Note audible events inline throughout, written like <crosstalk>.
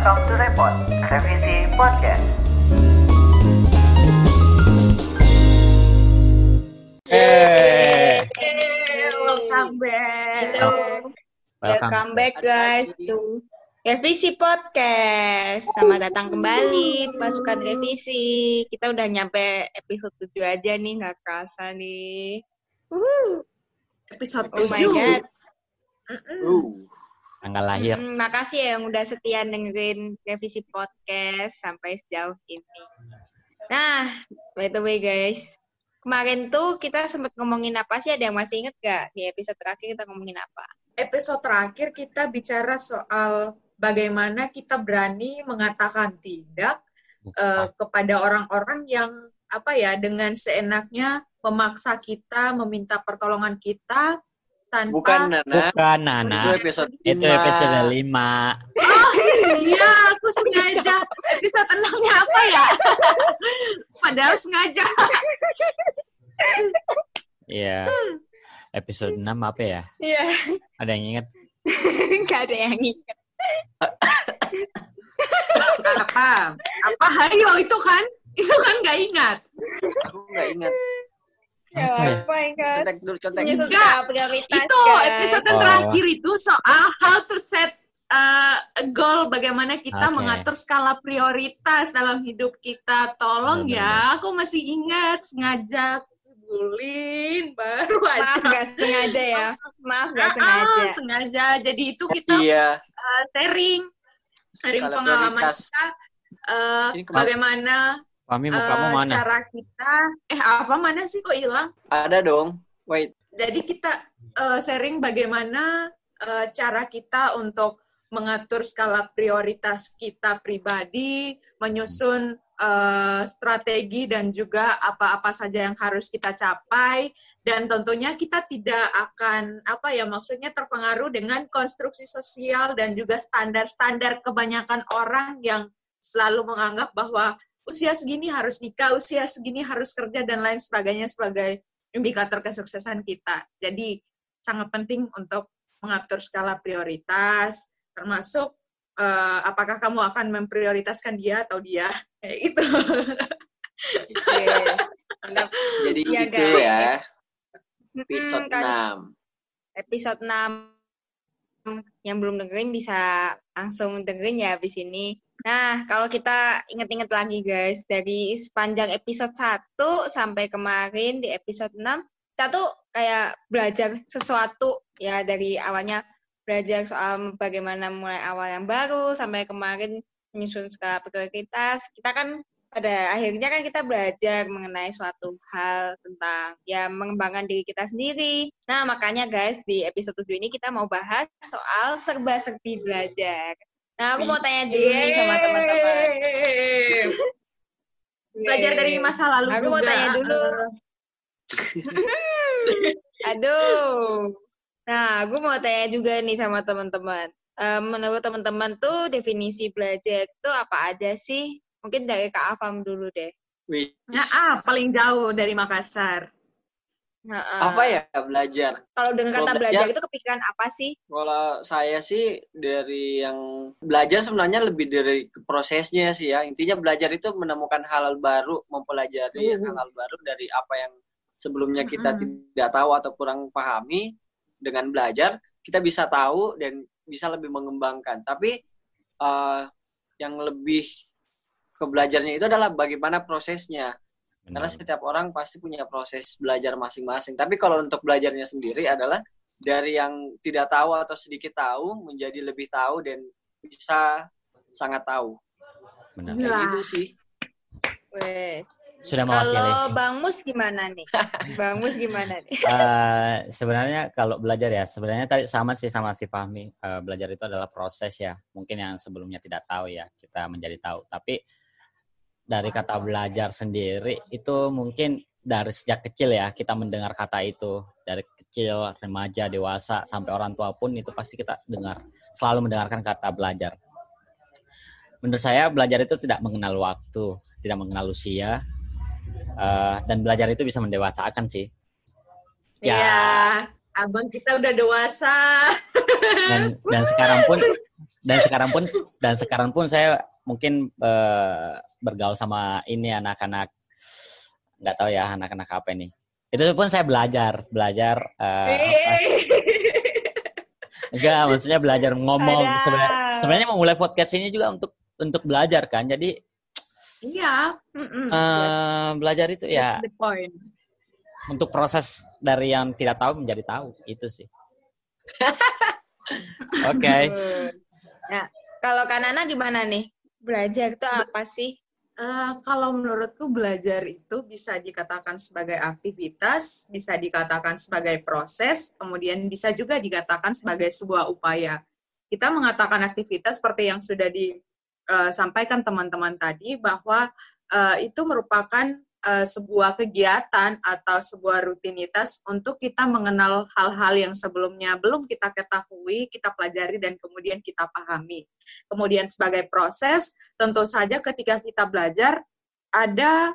Welcome to Repot, Revisi Podcast. Eh, Welcome back. Halo. welcome. Welcome back guys to Revisi Podcast. Selamat datang kembali pasukan revisi. Kita udah nyampe episode 7 aja nih, nggak kerasa nih. Wuhu. Episode Oh my 7. god. Mm-mm. Tanggal lahir. Hmm, makasih ya yang udah setia dengerin Revisi Podcast sampai sejauh ini. Nah, by the way guys, kemarin tuh kita sempat ngomongin apa sih? Ada yang masih inget gak? Di episode terakhir kita ngomongin apa? Episode terakhir kita bicara soal bagaimana kita berani mengatakan tidak eh, kepada orang-orang yang apa ya dengan seenaknya memaksa kita meminta pertolongan kita tanpa Bukan Nana, Bukan itu Nana. episode Itu lima. episode 5. Iya, aku sengaja. Episode enamnya apa ya? Padahal sengaja. Iya. Episode 6 apa ya? Iya, Ada yang inget? nggak ada yang inget. Apa? Apa? Hayo itu kan? Itu kan nggak ingat. Aku nggak ingat. Ya, Apa ya? apa ingat? Contek dulu, contek. Menyusun Enggak. skala prioritas itu kan? episode Oh. terakhir itu soal how to set uh, a goal bagaimana kita Oke. mengatur skala prioritas dalam hidup kita tolong Benar-benar. ya aku masih ingat sengaja bulin baru aja Maaf gak sengaja ya. Maaf gak Ah, sengaja. sengaja jadi itu kita Iya. uh, sharing sharing Skala pengalaman prioritas. kita uh, bagaimana Fahmi mukamu uh, mana? cara kita eh apa mana sih kok hilang Ada dong. Wait. Jadi kita eh, sharing bagaimana eh, cara kita untuk mengatur skala prioritas kita pribadi, menyusun eh, strategi dan juga apa-apa saja yang harus kita capai dan tentunya kita tidak akan apa ya maksudnya terpengaruh dengan konstruksi sosial dan juga standar-standar kebanyakan orang yang selalu menganggap bahwa usia segini harus nikah, usia segini harus kerja dan lain sebagainya sebagai indikator kesuksesan kita. Jadi sangat penting untuk mengatur skala prioritas, termasuk eh, apakah kamu akan memprioritaskan dia atau dia, <laughs> kayak gitu. Jadi Iya, gitu guys. ya. Episode kan 6. episode 6 yang belum dengerin bisa langsung dengerin ya habis ini. Nah, kalau kita inget-inget lagi guys, dari sepanjang episode 1 sampai kemarin di episode 6, kita tuh kayak belajar sesuatu ya dari awalnya belajar soal bagaimana mulai awal yang baru sampai kemarin menyusun skala prioritas. Kita kan pada akhirnya kan kita belajar mengenai suatu hal tentang ya mengembangkan diri kita sendiri. Nah, makanya guys di episode 7 ini kita mau bahas soal serba-serbi belajar. Nah, aku mau tanya dulu nih sama teman-teman. Yeay. Belajar dari masa lalu Aku juga. mau tanya dulu. <laughs> Aduh. Nah, aku mau tanya juga nih sama teman-teman. Eh, menurut teman-teman tuh definisi belajar itu apa aja sih? Mungkin dari Kak Afam dulu deh. Nah, ah, paling jauh dari Makassar. Heeh. Apa ya belajar? Kalau dengan kata belajar- belajar itu kepikiran apa sih? Kalau saya sih dari yang belajar sebenarnya lebih dari prosesnya sih ya. Intinya belajar itu menemukan hal baru, mempelajari Uh. hal-hal baru dari apa yang sebelumnya kita Mm-mm. tidak tahu atau kurang pahami. Dengan belajar kita bisa tahu dan bisa lebih mengembangkan. Tapi eh, yang lebih ke belajarnya itu adalah bagaimana prosesnya. Karena Benar. setiap orang pasti punya proses belajar masing-masing. Tapi kalau untuk belajarnya sendiri adalah dari yang tidak tahu atau sedikit tahu menjadi lebih tahu dan bisa sangat tahu. Benar. Kayak Wah. gitu sih. Weh. Sudah mewakili. Kalau Bang Mus gimana nih? <laughs> Bang Mus gimana nih? Eh, sebenarnya kalau belajar ya, sebenarnya tadi sama sih sama si Fahmi. Eh, belajar itu adalah proses ya. Mungkin yang sebelumnya tidak tahu ya, kita menjadi tahu. Tapi dari kata belajar sendiri itu mungkin dari sejak kecil ya kita mendengar kata itu. Dari kecil, remaja, dewasa sampai orang tua pun itu pasti kita dengar. Selalu mendengarkan kata belajar. Menurut saya belajar itu tidak mengenal waktu, tidak mengenal usia, eh, dan belajar itu bisa mendewasakan sih. Ya. Iya, abang kita udah dewasa. dan dan sekarang pun dan sekarang pun dan sekarang pun saya mungkin eh, bergaul sama ini anak-anak nggak tahu ya anak-anak apa ini. Itu pun saya belajar belajar enggak maksudnya belajar ngomong. Sebenarnya sebenarnya memulai podcast ini juga untuk untuk belajar kan jadi Iya. eh, belajar itu ya That's the point. untuk proses dari yang tidak tahu menjadi tahu itu sih. <laughs> Oke. Nah, kalau Kanana gimana nih? Belajar itu apa sih? Eh, kalau menurutku belajar itu bisa dikatakan sebagai aktivitas, bisa dikatakan sebagai proses, kemudian bisa juga dikatakan sebagai sebuah upaya. Kita mengatakan aktivitas seperti yang sudah disampaikan teman-teman tadi bahwa eh, itu merupakan eh, sebuah kegiatan atau sebuah rutinitas untuk kita mengenal hal-hal yang sebelumnya belum kita ketahui, kita pelajari dan kemudian kita pahami. Kemudian sebagai proses, tentu saja ketika kita belajar ada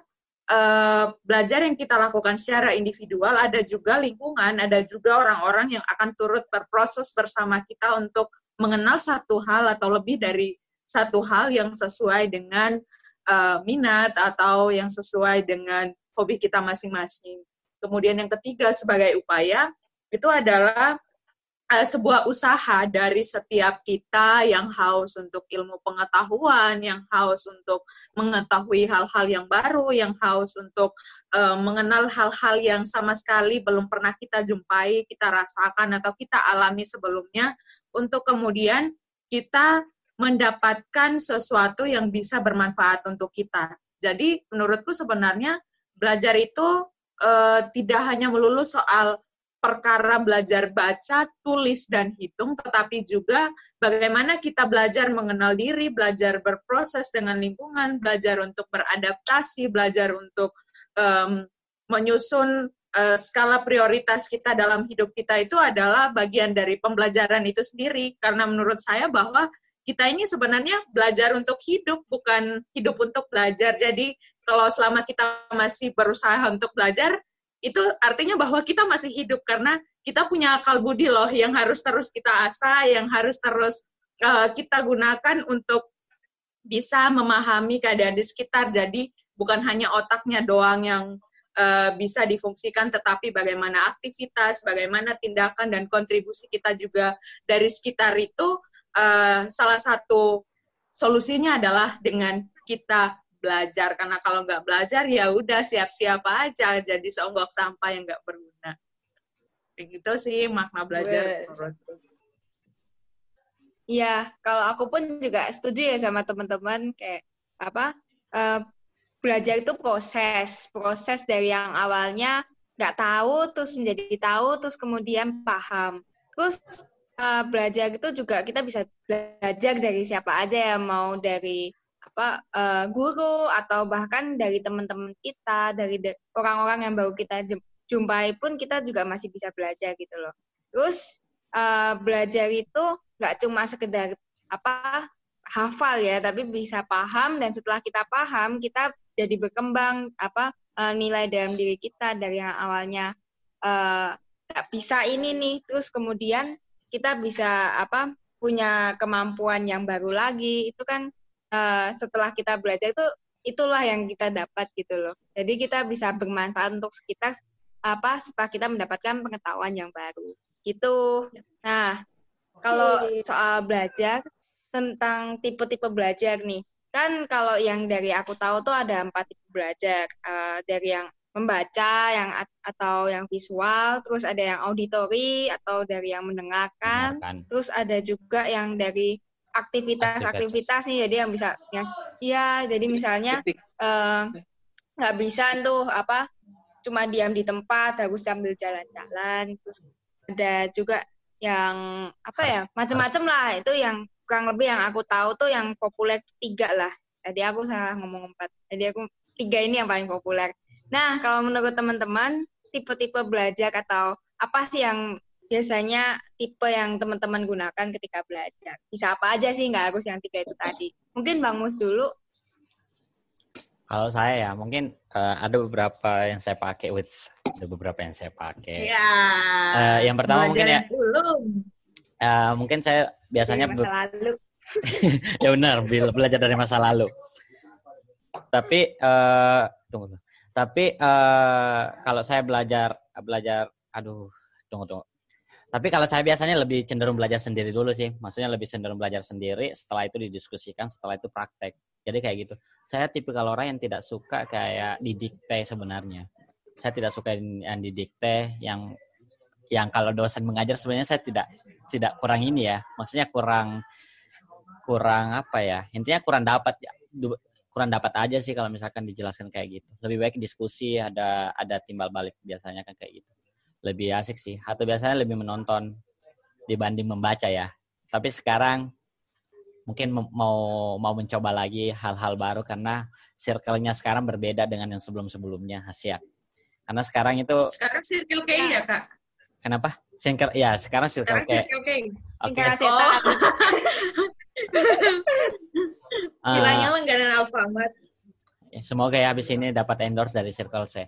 eh, belajar yang kita lakukan secara individual, ada juga lingkungan, ada juga orang-orang yang akan turut berproses bersama kita untuk mengenal satu hal atau lebih dari satu hal yang sesuai dengan eh, minat atau yang sesuai dengan hobi kita masing-masing. Kemudian yang ketiga sebagai upaya itu adalah eh, sebuah usaha dari setiap kita yang haus untuk ilmu pengetahuan, yang haus untuk mengetahui hal-hal yang baru, yang haus untuk eh, mengenal hal-hal yang sama sekali belum pernah kita jumpai, kita rasakan atau kita alami sebelumnya, untuk kemudian kita mendapatkan sesuatu yang bisa bermanfaat untuk kita. Jadi menurutku sebenarnya belajar itu eh, tidak hanya melulu soal perkara belajar baca, tulis, dan hitung, tetapi juga bagaimana kita belajar mengenal diri, belajar berproses dengan lingkungan, belajar untuk beradaptasi, belajar untuk em, menyusun eh, skala prioritas kita dalam hidup kita itu adalah bagian dari pembelajaran itu sendiri. Karena menurut saya bahwa kita ini sebenarnya belajar untuk hidup, bukan hidup untuk belajar. Jadi kalau selama kita masih berusaha untuk belajar, itu artinya bahwa kita masih hidup karena kita punya akal budi loh yang harus terus kita asah, yang harus terus uh, kita gunakan untuk bisa memahami keadaan di sekitar. Jadi bukan hanya otaknya doang yang uh, bisa difungsikan, tetapi bagaimana aktivitas, bagaimana tindakan dan kontribusi kita juga dari sekitar itu uh, salah satu solusinya adalah dengan kita belajar karena kalau nggak belajar ya udah siap-siap aja jadi seonggok sampah yang nggak berguna. Begitu sih makna belajar. Iya, kalau aku pun juga setuju ya sama teman-teman kayak apa eh, belajar itu proses, proses dari yang awalnya nggak tahu terus menjadi tahu terus kemudian paham. Terus eh, belajar itu juga kita bisa belajar dari siapa aja ya mau dari apa eh, guru atau bahkan dari teman-teman kita, dari orang-orang yang baru kita jumpai pun kita juga masih bisa belajar gitu loh. Terus eh, belajar itu nggak cuma sekedar apa hafal ya, tapi bisa paham dan setelah kita paham kita jadi berkembang apa eh, nilai dalam diri kita dari yang awalnya nggak bisa ini nih, terus kemudian kita bisa apa punya kemampuan yang baru lagi itu kan eh, setelah kita belajar itu itulah yang kita dapat gitu loh. Jadi kita bisa bermanfaat untuk sekitar apa setelah kita mendapatkan pengetahuan yang baru. Gitu. Nah, kalau soal belajar tentang tipe-tipe belajar nih, kan kalau yang dari aku tahu tuh ada empat tipe belajar. Eh, dari yang membaca, yang at- atau yang visual, terus ada yang auditory atau dari yang mendengarkan, Dengarkan. terus ada juga yang dari aktivitas-aktivitas nih, jadi yang bisa, ya, ya jadi misalnya eh, nggak bisa tuh apa cuma diam di tempat harus sambil jalan-jalan terus ada juga yang apa ya macam-macam lah itu yang kurang lebih yang aku tahu tuh yang populer tiga lah. Jadi aku salah ngomong empat. Jadi aku tiga ini yang paling populer nah kalau menurut teman-teman tipe-tipe belajar atau apa sih yang biasanya tipe yang teman-teman gunakan ketika belajar bisa apa aja sih nggak harus yang tiga itu tadi mungkin bang Mus dulu Kalau saya ya mungkin eh, ada beberapa yang saya pakai with ada beberapa yang saya pakai. Iya. Eh, yang pertama mungkin ya Belum. eh, mungkin saya biasanya Dari masa lalu <laughs> ya benar, belajar dari masa lalu. Tapi eh tunggu dulu. Tapi eh kalau saya belajar belajar aduh, tunggu tunggu. Tapi kalau saya biasanya lebih cenderung belajar sendiri dulu sih. Maksudnya lebih cenderung belajar sendiri, setelah itu didiskusikan, setelah itu praktek. Jadi kayak gitu. Saya tipikal orang yang tidak suka kayak didikte sebenarnya. Saya tidak suka yang didikte, yang yang kalau dosen mengajar sebenarnya saya tidak tidak kurang ini ya. Maksudnya kurang kurang apa ya? Intinya kurang dapat ya. Kurang dapat aja sih kalau misalkan dijelaskan kayak gitu. Lebih baik diskusi, ada ada timbal balik biasanya kan kayak gitu. Lebih asik sih. Atau biasanya lebih menonton dibanding membaca ya. Tapi sekarang mungkin mau mau mencoba lagi hal-hal baru karena circle-nya sekarang berbeda dengan yang sebelum-sebelumnya Asia. Karena sekarang itu Sekarang circle K ya, Kak? kenapa? Circle ya, sekarang circle K. oke. Tinggal Oh, <laughs> <laughs> setan. eh, hilangnya langganan Alfamart. ya, semoga ya habis ini dapat endorse dari Circle C.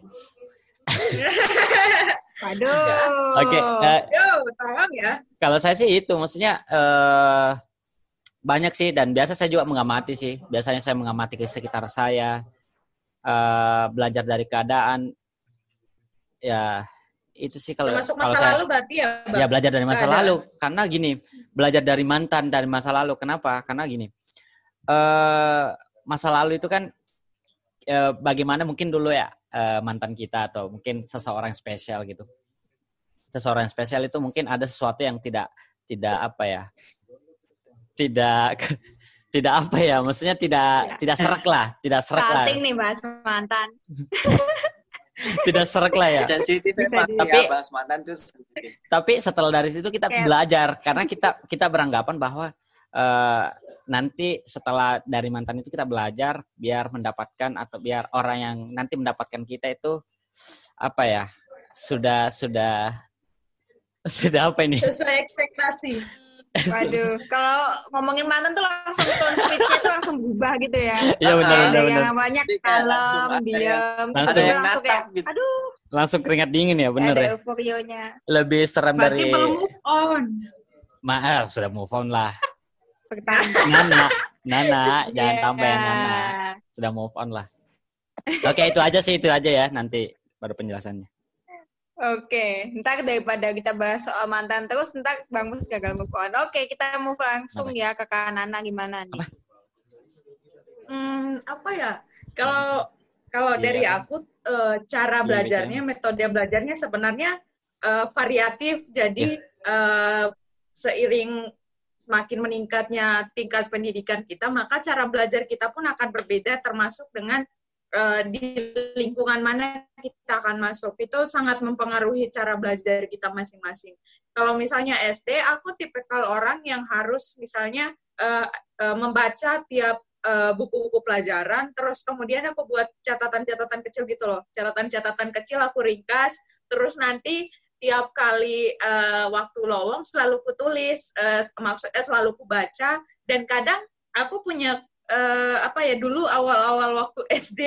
<laughs> Waduh. Oke, eh, Yo, tolong ya. kalau saya sih itu maksudnya eh banyak sih dan biasa saya juga mengamati sih. Biasanya saya mengamati ke sekitar saya, eh belajar dari keadaan. Ya itu sih kalau Termasuk kalau masa saya lalu berarti ya, Bang? ya belajar dari masa lalu. Karena gini belajar dari mantan dari masa lalu. Kenapa? Karena gini eh masa lalu itu kan eh, bagaimana mungkin dulu ya eh, mantan kita atau mungkin seseorang spesial gitu. Seseorang spesial itu mungkin ada sesuatu yang tidak tidak apa ya tidak <laughs> tidak apa ya. Maksudnya tidak tidak serak lah tidak serak lah. Salting nih bahas mantan. <laughs> tidak serak lah ya sensitif ya Tapi- bahas mantan tuh sensitif. tapi setelah dari situ kita Kayak- belajar karena kita kita beranggapan bahwa eh, nanti setelah dari mantan itu kita belajar biar mendapatkan atau biar orang yang nanti mendapatkan kita itu apa ya sudah sudah <laughs> sudah apa ini Sesuai ekspektasi. Waduh, kalau ngomongin mantan tuh langsung tone speech-nya tuh langsung berubah gitu ya. Iya benar Ada benar yang namanya kalem, langsung diam, Langsung- terus yang langsung kayak, gitu. aduh, langsung keringat dingin ya bener ada ya euforionya. lebih serem Berarti dari belum move on. maaf sudah move on lah. Nana Nana <laughs> jangan Iya. tambah ya Nana sudah move on lah oke itu aja sih itu aja ya nanti baru penjelasannya Oke, ntar daripada kita bahas soal mantan terus, ntar Bang Mus gagal move on. Oke, kita move langsung ya ke Kak Nana gimana nih? Hmm, apa ya? Kalau kalau Iya. dari aku eh, cara Iya, belajarnya, metode belajarnya sebenarnya eh, variatif. Jadi eh, seiring semakin meningkatnya tingkat pendidikan kita, maka cara belajar kita pun akan berbeda termasuk dengan eh, di lingkungan mana kita akan masuk. Itu sangat mempengaruhi cara belajar kita masing-masing. Kalau misalnya SD, aku tipikal orang yang harus misalnya eh, eh, membaca tiap eh, buku-buku pelajaran, terus kemudian aku buat catatan-catatan kecil gitu loh. Catatan-catatan kecil aku ringkas, terus nanti tiap kali eh, waktu lowong selalu kutulis, eh, maksudnya selalu kubaca, dan kadang aku punya eh, apa ya dulu awal-awal waktu <laughs> SD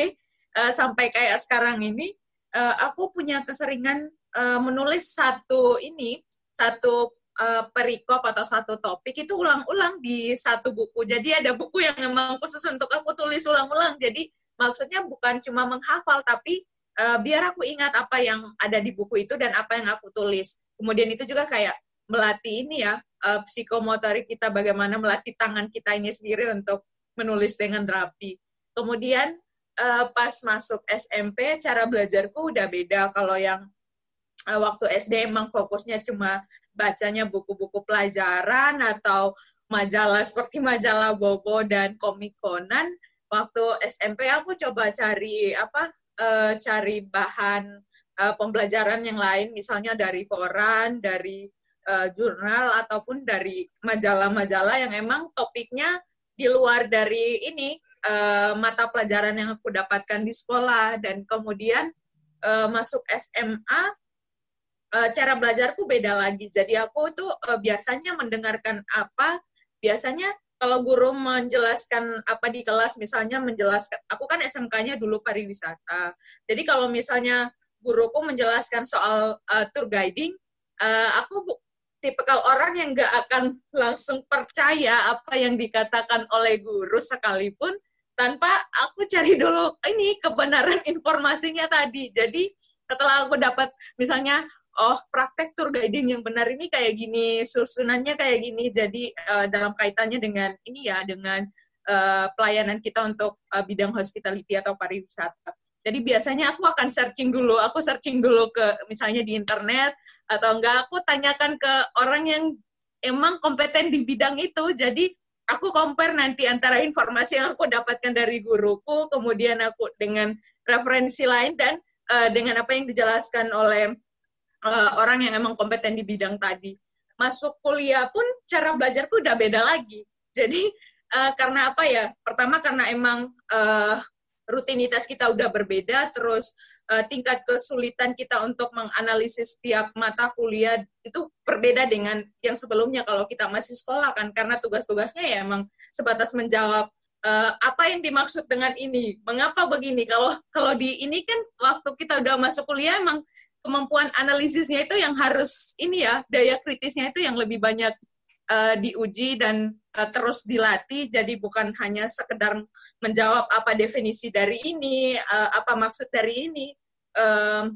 eh, sampai kayak sekarang ini, eh, aku punya keseringan eh, menulis satu ini, satu eh, perikop atau satu topik itu ulang-ulang di satu buku. Jadi ada buku yang memang khusus untuk aku tulis ulang-ulang. Jadi maksudnya bukan cuma menghafal, tapi eh, biar aku ingat apa yang ada di buku itu dan apa yang aku tulis. Kemudian itu juga kayak melatih ini ya, psikomotorik kita bagaimana melatih tangan kita ini sendiri untuk menulis dengan rapi. Kemudian eh, pas masuk SMP, cara belajarku udah beda. Kalau yang eh, waktu SD emang fokusnya cuma bacanya buku-buku pelajaran atau majalah seperti <laughs> majalah Bobo dan komik Conan. Waktu SMP aku coba cari apa eh, cari bahan eh, pembelajaran yang lain, misalnya dari koran, dari eh, jurnal ataupun dari majalah-majalah yang emang topiknya di luar dari ini eh, mata pelajaran yang aku dapatkan di sekolah dan kemudian eh, masuk SMA eh, cara belajarku beda lagi. Jadi aku tuh eh, biasanya mendengarkan apa, biasanya kalau guru menjelaskan apa di kelas, misalnya menjelaskan, aku kan SMK-nya dulu pariwisata. Jadi kalau misalnya guruku menjelaskan soal eh, tour guiding, eh, aku tipikal orang yang nggak akan langsung percaya apa yang dikatakan oleh guru sekalipun tanpa aku cari dulu ini kebenaran informasinya tadi. Jadi setelah aku dapat misalnya oh praktek tour guiding yang benar ini kayak gini, susunannya kayak gini. Jadi uh, dalam kaitannya dengan ini ya dengan uh, pelayanan kita untuk uh, bidang hospitality atau pariwisata. Jadi biasanya aku akan searching dulu, aku searching dulu ke misalnya di internet atau enggak aku tanyakan ke orang yang emang kompeten di bidang itu. Jadi aku compare nanti antara informasi yang aku dapatkan dari guruku, kemudian aku dengan referensi lain dan uh, dengan apa yang dijelaskan oleh uh, orang yang emang kompeten di bidang tadi. Masuk kuliah pun cara belajarku udah beda lagi. Jadi uh, karena apa ya? Pertama karena emang uh, rutinitas kita udah berbeda, terus uh, tingkat kesulitan kita untuk menganalisis setiap mata kuliah itu berbeda dengan yang sebelumnya kalau kita masih sekolah kan, karena tugas-tugasnya ya emang sebatas menjawab uh, apa yang dimaksud dengan ini, mengapa begini. Kalau kalau di ini kan waktu kita udah masuk kuliah emang kemampuan analisisnya itu yang harus ini ya daya kritisnya itu yang lebih banyak uh, diuji dan uh, terus dilatih jadi bukan hanya sekedar menjawab apa definisi dari ini uh, apa maksud dari ini. Uh,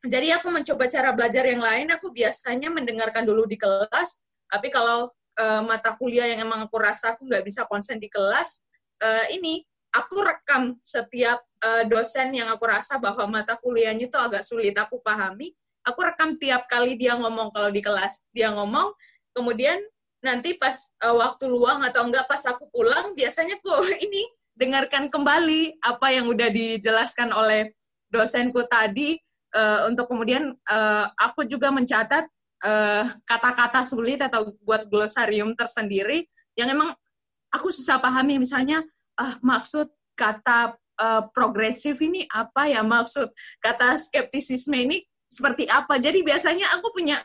jadi aku mencoba cara belajar yang lain aku biasanya mendengarkan dulu di kelas tapi kalau uh, mata kuliah yang emang aku rasa aku nggak bisa konsen di kelas uh, ini aku rekam setiap uh, dosen yang aku rasa bahwa mata kuliahnya itu agak sulit aku pahami aku rekam tiap kali dia ngomong. Kalau di kelas dia ngomong kemudian nanti pas uh, waktu luang atau enggak pas aku pulang biasanya kok <laughs> ini dengarkan kembali apa yang udah dijelaskan oleh dosenku tadi uh, untuk kemudian uh, aku juga mencatat kata-kata uh, sulit atau buat glosarium tersendiri yang emang aku susah pahami. Misalnya uh, maksud kata uh, progresif ini apa ya? Maksud kata skeptisisme ini seperti apa? Jadi biasanya aku punya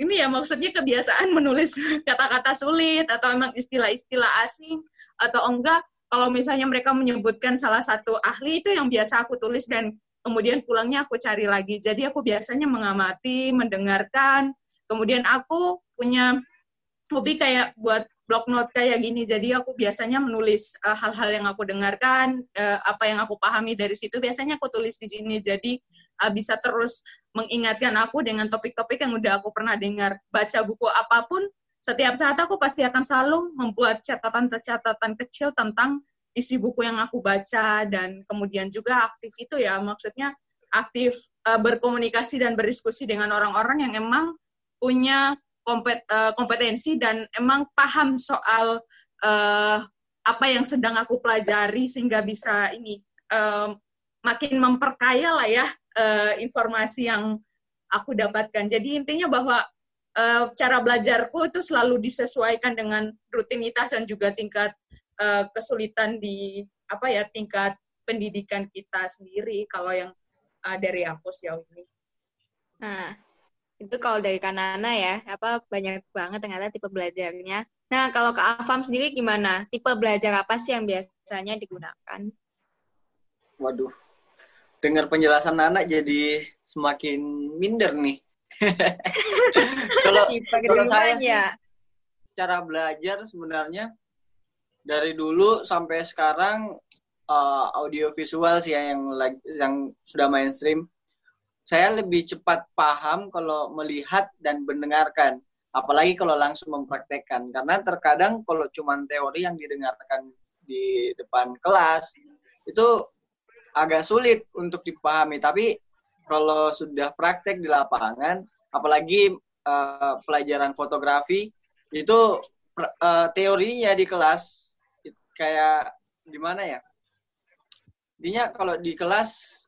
ini ya maksudnya kebiasaan menulis <laughs> kata-kata sulit atau emang istilah-istilah asing atau enggak kalau misalnya mereka menyebutkan salah satu ahli itu yang biasa aku tulis dan kemudian pulangnya aku cari lagi. Jadi aku biasanya mengamati, mendengarkan, kemudian aku punya hobi kayak buat blog note kayak gini. Jadi aku biasanya menulis eh, hal-hal uh, yang aku dengarkan, uh, apa yang aku pahami dari situ biasanya aku tulis di sini. Jadi uh, bisa terus mengingatkan aku dengan topik-topik yang udah aku pernah dengar. Baca buku apa pun, setiap saat aku pasti akan selalu membuat catatan-catatan kecil tentang isi buku yang aku baca dan kemudian juga aktif itu ya maksudnya aktif uh, berkomunikasi dan berdiskusi dengan orang-orang yang emang punya uh, kompetensi dan emang paham soal uh, apa yang sedang aku pelajari sehingga bisa ini uh, makin memperkaya lah ya uh, informasi yang aku dapatkan. Jadi intinya bahwa uh, cara belajarku itu selalu disesuaikan dengan rutinitas dan juga tingkat uh, kesulitan di apa ya tingkat pendidikan kita sendiri kalau yang uh, dari aku sejauh ini. Nah, itu kalau dari Kanana ya, apa banyak banget ternyata tipe belajarnya. Nah, kalau ke Afam sendiri gimana? Tipe belajar apa sih yang biasanya digunakan? Waduh, dengar penjelasan Nana jadi semakin minder nih. <laughs> kalau kalau saya sih, cara belajar sebenarnya dari dulu sampai sekarang uh, audio visual sih yang yang sudah mainstream. Saya lebih cepat paham kalau melihat dan mendengarkan, apalagi kalau langsung mempraktekkan. Karena terkadang kalau cuma teori yang didengarkan di depan kelas itu agak sulit untuk dipahami. Tapi kalau sudah praktek di lapangan, apalagi uh, pelajaran fotografi, itu uh, teorinya di kelas kayak gimana ya? Intinya kalau di kelas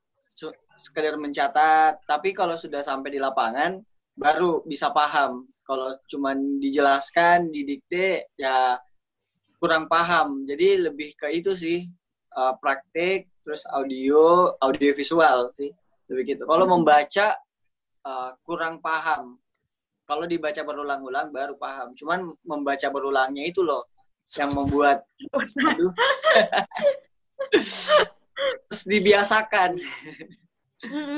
sekedar mencatat, tapi kalau sudah sampai di lapangan baru bisa paham. Kalau cuma dijelaskan, didikte ya kurang paham. Jadi lebih ke itu sih uh, praktek terus audio audio visual sih lebih gitu. Kalau membaca uh, kurang paham. Kalau dibaca berulang-ulang baru paham. Cuman membaca berulangnya itu loh yang membuat aduh. Terus dibiasakan.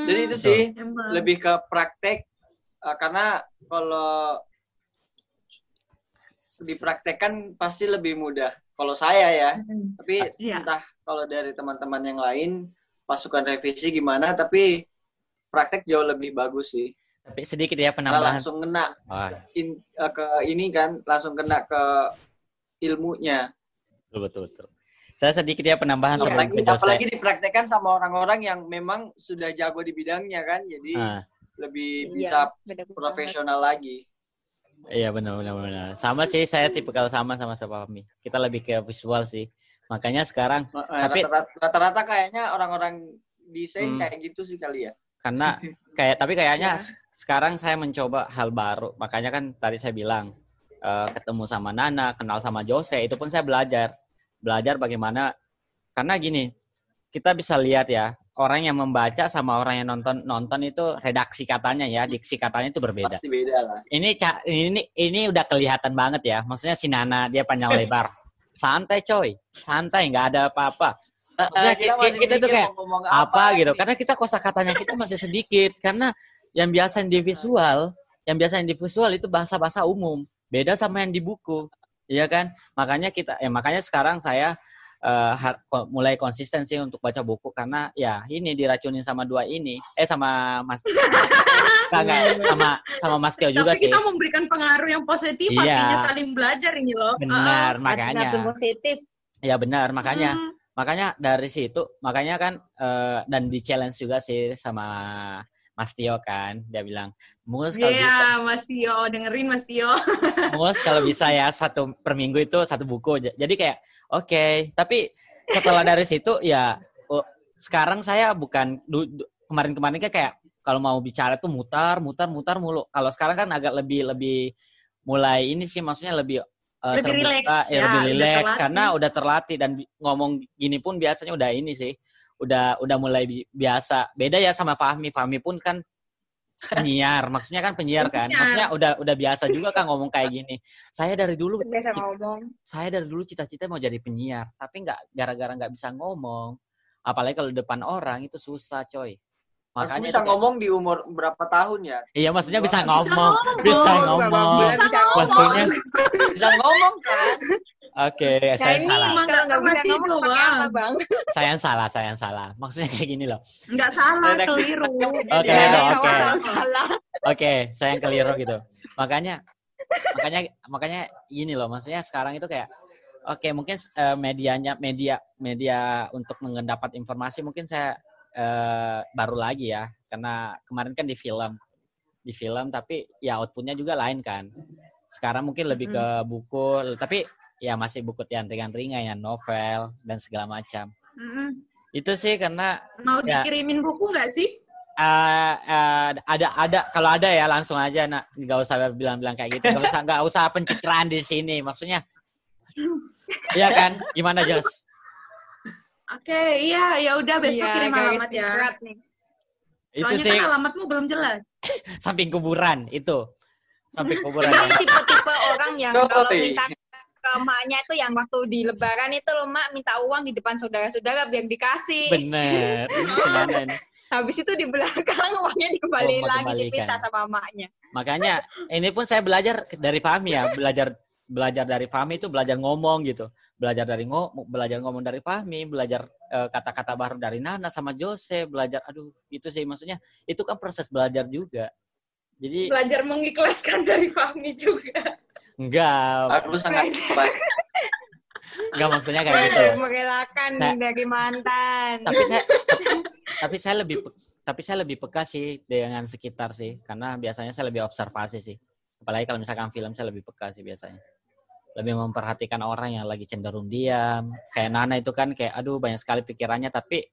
Jadi itu sih lebih ke praktek. Uh, karena kalau dipraktekkan pasti lebih mudah. Kalau saya ya, Mm-mm. tapi Iya. entah kalau dari teman-teman yang lain pasukan revisi gimana, tapi praktek jauh lebih bagus sih. Tapi sedikit ya penambahan. langsung kena Oh, in- eh, ke ini kan, langsung kena ke ilmunya. betul betul betul. Saya sedikit ya penambahan sebelum Apalagi, apalagi dipraktekkan sama orang-orang yang memang sudah jago di bidangnya kan, jadi Ah, lebih Iya, bisa bener profesional lagi. Iya benar benar benar. Sama sih saya tipe kalau sama sama siapa Fahmi. Kita lebih ke visual sih. Makanya sekarang Eh, Tapi- rata-rata, kayaknya orang-orang desain Hmm. kayak gitu sih kali ya. karena kayak tapi kayaknya Iya. sekarang saya mencoba hal baru. Makanya kan tadi saya bilang eh, ketemu sama Nana, kenal sama Jose, itu pun saya belajar. Belajar bagaimana karena gini, kita bisa lihat ya, orang yang membaca sama orang yang nonton nonton itu redaksi katanya ya, diksi katanya itu berbeda. Pasti beda lah. Ini ini ini udah kelihatan banget ya. Maksudnya si Nana dia panjang <laughs> lebar. Santai coy, santai nggak ada apa-apa. Maksudnya Eh, kita kita tuh kayak ngomong apa gitu. Karena kita kosakatanya kita masih sedikit. Karena yang biasa di visual, yang biasa di visual itu bahasa-bahasa umum. Beda sama yang di buku. Iya kan? Makanya kita ya makanya sekarang saya eh, ko- mulai konsisten sih untuk baca buku karena ya ini diracunin sama dua ini. Eh sama Mas <laughs> nggak, sama sama Mas Tio juga Tapi sih. kita memberikan pengaruh yang positif, Iya. artinya saling belajar ini loh. Benar, Ngatu makanya. positif. Ya benar, makanya. Hmm. Makanya dari situ, makanya kan eh, dan di challenge juga sih sama Mas Tio kan, dia bilang, Mulus kalau Iya, bisa, Mas Tio, dengerin Mas Tio. <laughs> Mulus kalau bisa ya satu per minggu itu satu buku. Jadi kayak oke, tapi setelah dari situ ya oh, sekarang saya bukan kemarin-kemarin kan kayak kalau mau bicara tuh mutar, mutar, mutar mulu. Kalau sekarang kan agak lebih lebih mulai ini sih maksudnya lebih eh, Lebih terbuka, relax, ya, ya, lebih udah relax terlatih. karena udah terlatih dan ngomong gini pun biasanya udah ini sih. Udah udah mulai bi- biasa. Beda ya sama Fahmi. Fahmi pun kan penyiar, maksudnya kan penyiar kan. Maksudnya udah udah biasa juga kan ngomong kayak gini. Saya dari dulu Biasa ngomong. saya dari dulu cita-cita mau jadi penyiar, tapi nggak gara-gara nggak bisa ngomong. Apalagi kalau depan orang itu susah, coy. Makanya bisa ngomong di umur berapa tahun ya? Iya, maksudnya bisa ngomong, bisa ngomong. bulan bisa ngomong. Maksudnya, Bisa ngomong kan? oke, saya salah. Bisa ngerti ngomong apa bang? Saya yang salah, saya yang salah. Maksudnya kayak gini loh. Nggak salah, keliru. Oke, Ya, oke. Oke, saya yang keliru gitu. Makanya, makanya, makanya gini loh. Maksudnya sekarang itu kayak, oke mungkin eh, medianya, media, media untuk mendapat informasi mungkin saya eh, baru lagi ya, karena kemarin kan di film, di film, tapi ya outputnya juga lain kan. Sekarang mungkin lebih ke buku, tapi ya masih buku yang ringan-ringan ya, novel dan segala macam. Mm-mm. Itu sih karena Mau Ya. dikirimin buku nggak sih? Eh, eh, ada ada kalau ada ya langsung aja nak nggak usah bilang-bilang kayak gitu nggak usah nggak usah pencitraan di sini maksudnya <laughs> Iya kan gimana Jos Oke, iya, ya udah besok Iya, kirim alamat ya. berat nih. itu Soalnya sih kan alamatmu belum jelas. <laughs> samping kuburan itu samping kuburan Ini tipe-tipe orang yang kalau minta ke emaknya itu yang waktu di lebaran itu loh mak minta uang di depan saudara-saudara biar dikasih. bener <laughs> ini. Habis itu di belakang uangnya dikembaliin Oh, lagi diminta sama emaknya. makanya ini pun saya belajar dari Fahmi ya belajar belajar dari Fahmi itu belajar ngomong gitu belajar dari ngomong belajar ngomong dari Fahmi belajar eh, kata-kata baru dari Nana sama Jose belajar aduh itu sih maksudnya itu kan proses belajar juga jadi Belajar mengikhlaskan dari Fahmi juga. enggak Aku sangat baik. enggak maksudnya kayak gitu merelakan Saya- dari mantan. tapi saya tapi saya lebih pe- tapi saya lebih peka sih dengan sekitar sih karena biasanya saya lebih observasi sih apalagi kalau misalkan film saya lebih peka sih biasanya lebih memperhatikan orang yang lagi cenderung diam. Kayak Nana itu kan kayak aduh banyak sekali pikirannya tapi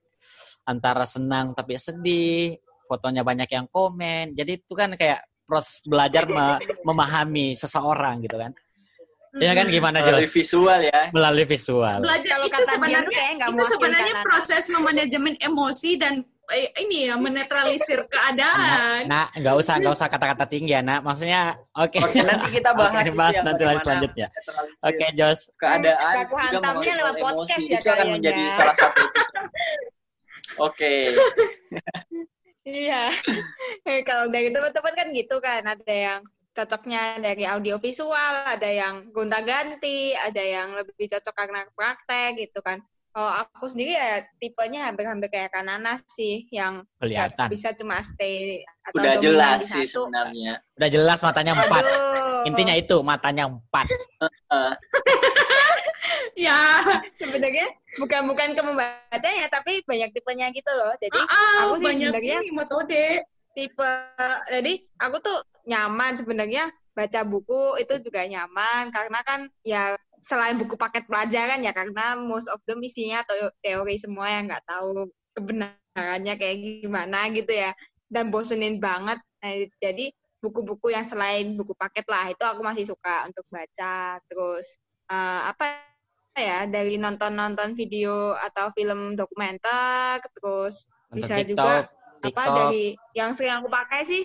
antara senang tapi sedih fotonya banyak yang komen. Jadi itu kan kayak proses belajar me- memahami seseorang gitu kan. Ya kan gimana Melalui Jos? visual ya. melalui visual. Belajar Kalau itu sebenarnya nggak itu sebenarnya proses memanajemen emosi dan ini ya menetralisir keadaan. Nah, nggak usah nggak usah kata-kata tinggi ya, nak. Maksudnya, oke. Oke, nanti kita bahas itu bahas ya, nanti selanjutnya. Oke, Jos. Keadaan juga hantamnya lewat emosi. podcast ya Itu akan menjadi ya. salah satu. Oke. <laughs> Iya. Eh, kalau dari teman-teman kan gitu kan ada yang cocoknya dari audio visual, ada yang gonta-ganti, ada yang lebih cocok karena praktek gitu kan. Kalau aku sendiri ya tipenya hampir-hampir kayak Kanana sih, yang nggak Kelihatan. bisa cuma stay atau Udah jelas di sih satu. sebenarnya. Udah jelas matanya empat. Aduh. Intinya itu matanya empat. <laughs> Ya, sebenarnya bukan bukan ke membacanya tapi banyak tipenya gitu loh. Jadi ah, aku sih sebenarnya metode. tipe jadi aku tuh nyaman sebenarnya baca buku itu juga nyaman karena kan ya selain buku paket pelajaran ya karena most of them isinya atau teori semua yang nggak tahu kebenarannya kayak gimana gitu ya dan bosenin banget Nah, jadi buku-buku yang selain buku paket lah itu aku masih suka untuk baca terus eh, apa ya dari nonton-nonton video atau film dokumenter terus Untuk Bisa TikTok, juga apa TikTok. dari yang sering aku pakai sih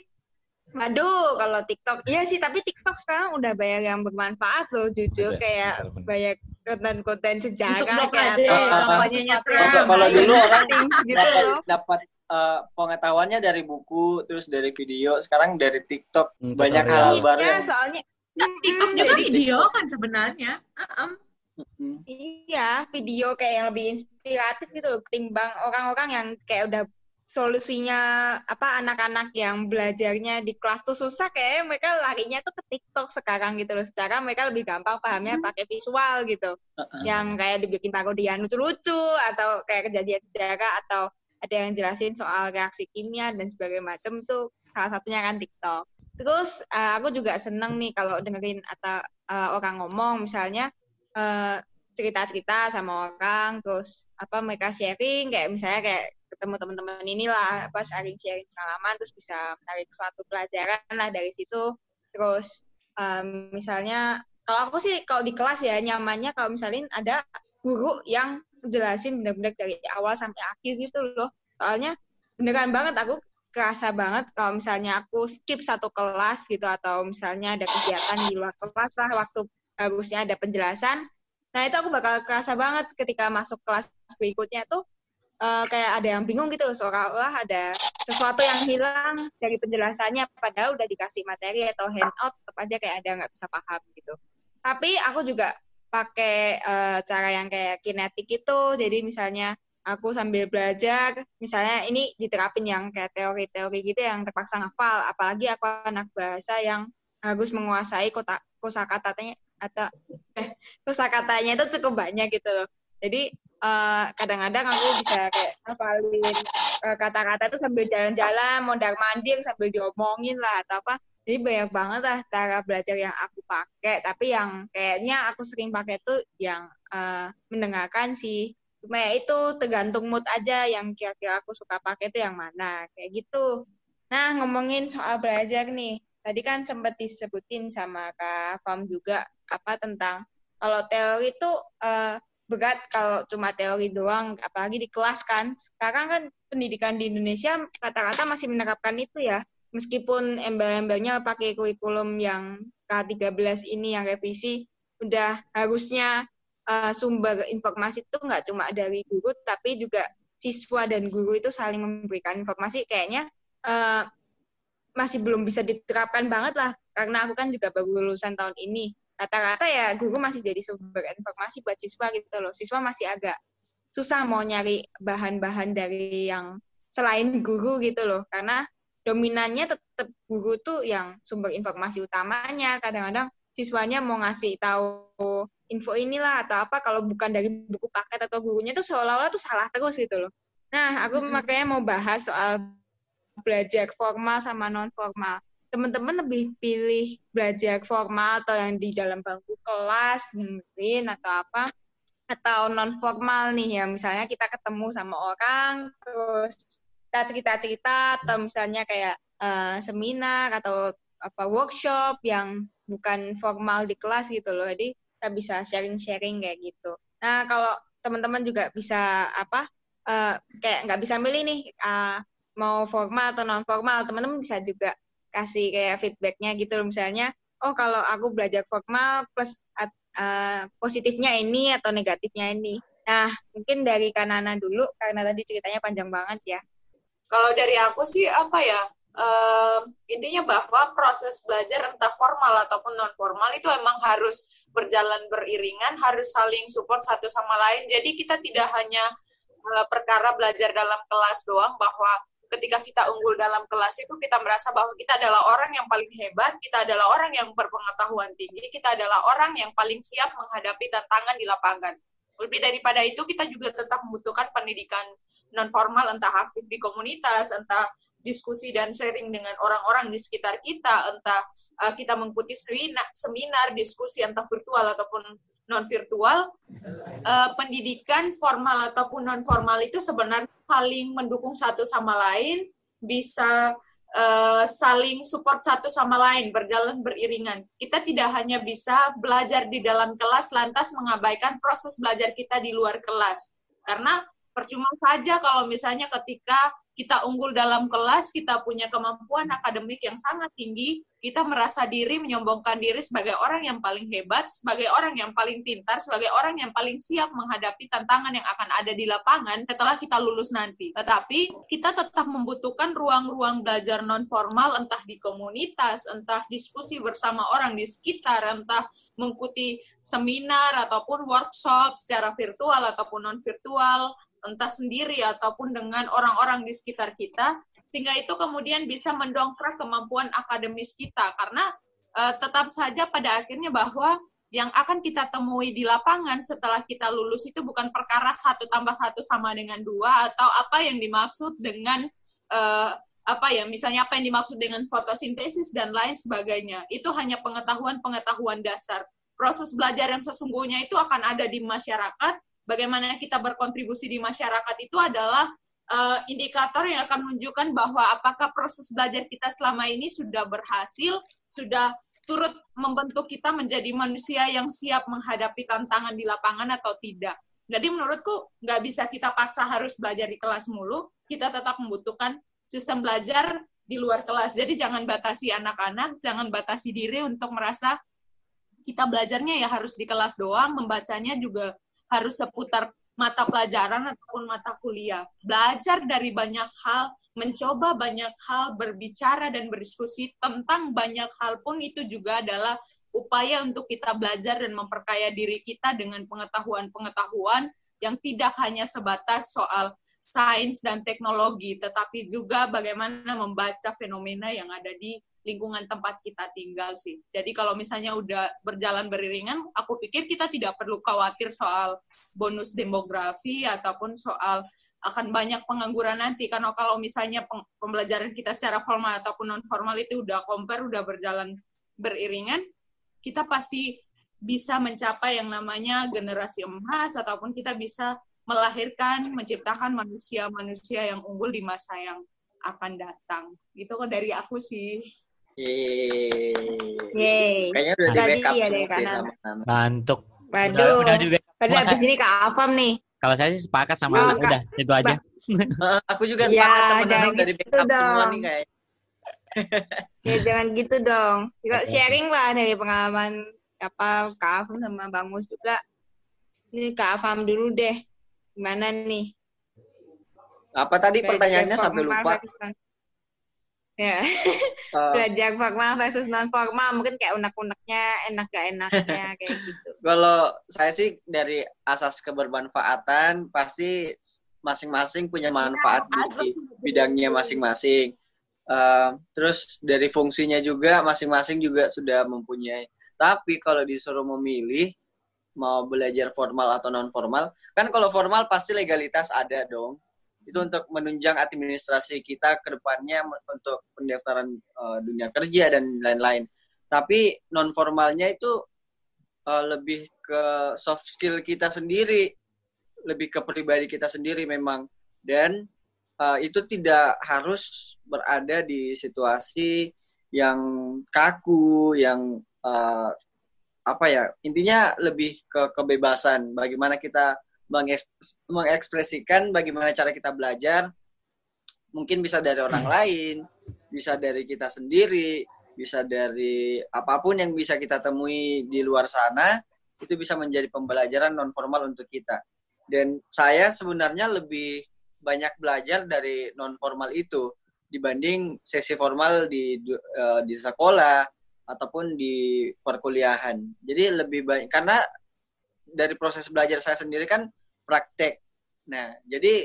Aduh, kalau TikTok, iya sih, tapi TikTok sekarang udah banyak yang bermanfaat loh, jujur Betul, kayak betul, betul. banyak konten-konten sejarah Untuk kayak atau Kalau dulu orang gitu dapat loh. dapat eh, pengetahuannya dari buku, terus dari video, sekarang dari TikTok Hmm, banyak tutorial. hal baru. Iya, yang- soalnya TikTok Mm, juga jadi- video kan sebenarnya. Mm. Iya, video kayak yang lebih inspiratif gitu loh, ketimbang orang-orang yang kayak udah solusinya apa anak-anak yang belajarnya di kelas tuh susah kayak mereka larinya tuh ke TikTok sekarang gitu loh. Secara mereka lebih gampang pahamnya pakai visual gitu. Yang kayak dibikin parodian lucu-lucu atau kayak kejadian sejarah atau ada yang jelasin soal reaksi kimia dan sebagainya macam tuh salah satunya kan TikTok. Terus eh, aku juga seneng nih kalau dengerin atau eh, orang ngomong misalnya eh, cerita-cerita sama orang terus apa mereka sharing kayak misalnya kayak ketemu teman-teman inilah apa sharing sharing pengalaman terus bisa menarik suatu pelajaran lah dari situ. Terus em, misalnya kalau aku sih kalau di kelas ya nyamannya kalau misalnya ada guru yang jelasin benar-benar dari awal sampai akhir gitu loh. Soalnya beneran banget aku kerasa banget kalau misalnya aku skip satu kelas gitu atau misalnya ada kegiatan di luar kelas lah waktu harusnya ada penjelasan nah itu aku bakal kerasa banget ketika masuk kelas berikutnya tuh eh, kayak ada yang bingung gitu loh seolah-olah ada sesuatu yang hilang dari penjelasannya padahal udah dikasih materi atau handout tetap aja kayak ada nggak bisa paham gitu. Tapi aku juga pakai eh, cara yang kayak kinetik itu jadi misalnya aku sambil belajar misalnya ini diterapin yang kayak teori-teori gitu yang terpaksa ngafal apalagi aku anak bahasa yang harus menguasai kota kosakatanya atau eh kosakatanya itu cukup banyak gitu loh. Jadi eh, kadang-kadang aku bisa kayak ngafalin eh, kata-kata itu sambil jalan-jalan mondar mandir sambil diomongin lah atau apa. Jadi banyak banget lah cara belajar yang aku pakai. Tapi yang kayaknya aku sering pakai tuh yang eh, mendengarkan sih. Cuma ya itu tergantung mood aja yang kira-kira aku suka pakai itu yang mana. Kayak gitu. Nah ngomongin soal belajar nih tadi kan sempat disebutin sama Kak Fam juga apa tentang kalau teori itu eh, berat kalau cuma teori doang apalagi di kelas kan. Sekarang kan pendidikan di Indonesia rata-rata masih menerapkan itu ya. Meskipun embel-embelnya pakai kurikulum yang K13 ini yang revisi udah harusnya eh, sumber informasi itu nggak cuma dari guru tapi juga siswa dan guru itu saling memberikan informasi. Kayaknya eh, masih belum bisa diterapkan banget lah. Karena aku kan juga baru lulusan tahun ini. Rata-rata ya guru masih jadi sumber informasi buat siswa gitu loh. Siswa masih agak susah mau nyari bahan-bahan dari yang selain guru gitu loh. Karena dominannya tetap guru tuh yang sumber informasi utamanya. Kadang-kadang siswanya mau ngasih tahu info inilah atau apa kalau bukan dari buku paket atau gurunya tuh seolah-olah tuh salah terus gitu loh. Nah aku makanya mau bahas soal belajar formal sama non formal teman-teman lebih pilih belajar formal atau yang di dalam bangku kelas dengerin atau apa atau non formal nih ya. Misalnya kita ketemu sama orang terus kita cerita-cerita atau misalnya kayak eh, seminar atau apa workshop yang bukan formal di kelas gitu loh. Jadi kita bisa sharing-sharing kayak gitu. Nah kalau teman-teman juga bisa apa eh, kayak nggak bisa milih nih ah, mau formal atau non formal teman-teman bisa juga kasih kayak feedbacknya gitu misalnya oh kalau aku belajar formal plus eh, positifnya ini atau negatifnya ini nah mungkin dari Kanana dulu karena tadi ceritanya panjang banget ya Kalau dari aku sih apa ya? uh, intinya bahwa proses belajar entah formal ataupun non formal itu emang harus berjalan beriringan, harus saling support satu sama lain. Jadi kita tidak hanya uh, perkara belajar dalam kelas doang bahwa ketika kita unggul dalam kelas itu kita merasa bahwa kita adalah orang yang paling hebat, kita adalah orang yang berpengetahuan tinggi, kita adalah orang yang paling siap menghadapi tantangan di lapangan. Lebih daripada itu kita juga tetap membutuhkan pendidikan non formal entah aktif di komunitas, entah diskusi dan sharing dengan orang-orang di sekitar kita, entah uh, kita mengikuti seminar, diskusi entah virtual ataupun non virtual, uh, pendidikan formal ataupun non formal itu sebenarnya saling mendukung satu sama lain, bisa uh, saling support satu sama lain, berjalan beriringan. Kita tidak hanya bisa belajar di dalam kelas lantas mengabaikan proses belajar kita di luar kelas, karena percuma saja kalau misalnya ketika kita unggul dalam kelas, kita punya kemampuan akademik yang sangat tinggi, kita merasa diri, menyombongkan diri sebagai orang yang paling hebat, sebagai orang yang paling pintar, sebagai orang yang paling siap menghadapi tantangan yang akan ada di lapangan setelah kita lulus nanti. Tetapi kita tetap membutuhkan ruang-ruang belajar non formal, entah di komunitas, entah diskusi bersama orang di sekitar, entah mengikuti seminar ataupun workshop secara virtual ataupun non virtual, entah sendiri ataupun dengan orang-orang di sekitar kita, sehingga itu kemudian bisa mendongkrak kemampuan akademis kita. Karena uh, tetap saja pada akhirnya bahwa yang akan kita temui di lapangan setelah kita lulus itu bukan perkara satu tambah satu sama dengan dua atau apa yang dimaksud dengan uh, apa ya misalnya apa yang dimaksud dengan fotosintesis dan lain sebagainya. Itu hanya pengetahuan-pengetahuan dasar. Proses belajar yang sesungguhnya itu akan ada di masyarakat. Bagaimana kita berkontribusi di masyarakat itu adalah uh, indikator yang akan menunjukkan bahwa apakah proses belajar kita selama ini sudah berhasil, sudah turut membentuk kita menjadi manusia yang siap menghadapi tantangan di lapangan atau tidak. Jadi menurutku nggak bisa kita paksa harus belajar di kelas mulu, kita tetap membutuhkan sistem belajar di luar kelas. Jadi jangan batasi anak-anak, jangan batasi diri untuk merasa kita belajarnya ya harus di kelas doang, membacanya juga harus seputar mata pelajaran ataupun mata kuliah. Belajar dari banyak hal, mencoba banyak hal, berbicara dan berdiskusi tentang banyak hal pun itu juga adalah upaya untuk kita belajar dan memperkaya diri kita dengan pengetahuan-pengetahuan yang tidak hanya sebatas soal sains dan teknologi, tetapi juga bagaimana membaca fenomena yang ada di lingkungan tempat kita tinggal sih. Jadi kalau misalnya udah berjalan beriringan, aku pikir kita tidak perlu khawatir soal bonus demografi ataupun soal akan banyak pengangguran nanti. Karena kalau misalnya pembelajaran kita secara formal ataupun non formal itu udah compare, udah berjalan beriringan, kita pasti bisa mencapai yang namanya generasi emas ataupun kita bisa melahirkan, menciptakan manusia-manusia yang unggul di masa yang akan datang. Kok dari aku sih. Yeay. Kayaknya udah di backup ya semua kanan. sama. Mantuk. Waduh. Udah, udah di backup. Padahal abis ini Kak Afam nih. Kalau saya sih sepakat sama Oh, anak, Kak. udah itu aja. Aku juga Ya, sepakat sama Nana udah di gitu backup semua dong. nih kayak. Ya jangan gitu dong. <laughs> Oke. sharing lah dari pengalaman apa Kak Afam sama Bang Mus juga. Ini Kak Afam dulu deh. Gimana nih? Apa tadi Belajar pertanyaannya sampai lupa? non- Ya, Eh, belajar formal versus non formal mungkin kayak unek-uneknya, enak gak enaknya <laughs> kayak gitu. kalau saya sih dari asas kebermanfaatan pasti masing-masing punya manfaat di bidangnya masing-masing. Eh, terus dari fungsinya juga masing-masing juga sudah mempunyai. Tapi kalau disuruh memilih mau belajar formal atau non formal, kan kalau formal pasti legalitas ada dong. Itu untuk menunjang administrasi kita ke depannya untuk pendaftaran eh, dunia kerja dan lain-lain. Tapi non formalnya itu eh, lebih ke soft skill kita sendiri, lebih ke pribadi kita sendiri memang. Dan eh, itu tidak harus berada di situasi yang kaku, yang eh, apa ya? Intinya lebih ke kebebasan. Bagaimana kita mengeks- mengekspresikan bagaimana cara kita belajar. Mungkin bisa dari orang <clears throat> lain, bisa dari kita sendiri, bisa dari apa pun yang bisa kita temui di luar sana itu bisa menjadi pembelajaran non formal untuk kita. Dan saya sebenarnya lebih banyak belajar dari non formal itu dibanding sesi formal di uh, di sekolah ataupun di perkuliahan. Jadi lebih banyak karena dari proses belajar saya sendiri kan praktek. Nah, jadi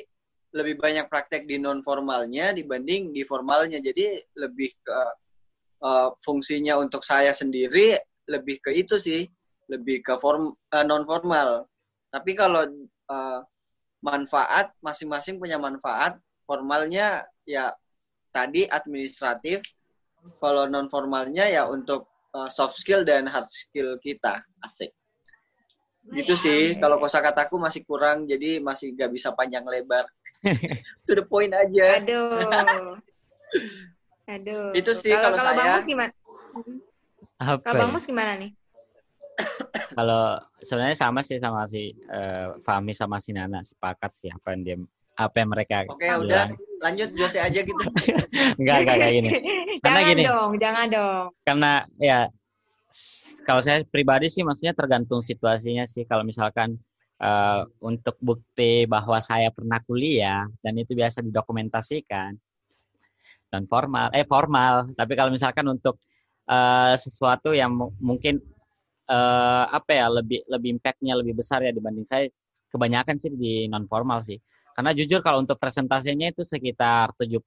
lebih banyak praktek di non formalnya dibanding di formalnya. Jadi lebih ke uh, fungsinya untuk saya sendiri lebih ke itu sih, lebih ke form uh, eh, non formal. Tapi kalau uh, manfaat masing-masing punya manfaat. Formalnya ya tadi administratif, kalau non formalnya ya untuk uh, soft skill dan hard skill kita. Asik. Gitu sih. Kalau kosakataku masih kurang jadi masih gak bisa panjang lebar. <laughs> to the point aja. Aduh. Aduh. Itu sih kalau, kalau, kalau saya. Bang gimana? Apa kalau Bang ya? Mus gimana nih? kalau sebenarnya sama sih sama si uh, Fahmi sama si Nana sepakat sih apa yang dia apa yang mereka Oke, bilang. udah lanjut Jose aja gitu. <laughs> enggak, enggak kayak gini. <laughs> Karena jangan gini. dong, jangan dong. Karena ya kalau saya pribadi sih maksudnya tergantung situasinya sih. Kalau misalkan uh, untuk bukti bahwa saya pernah kuliah dan itu biasa didokumentasikan dan formal, eh formal. Tapi kalau misalkan untuk uh, sesuatu yang mungkin uh, apa ya lebih lebih impactnya lebih besar ya dibanding saya kebanyakan sih di non formal sih karena jujur kalau untuk presentasinya itu sekitar 70-30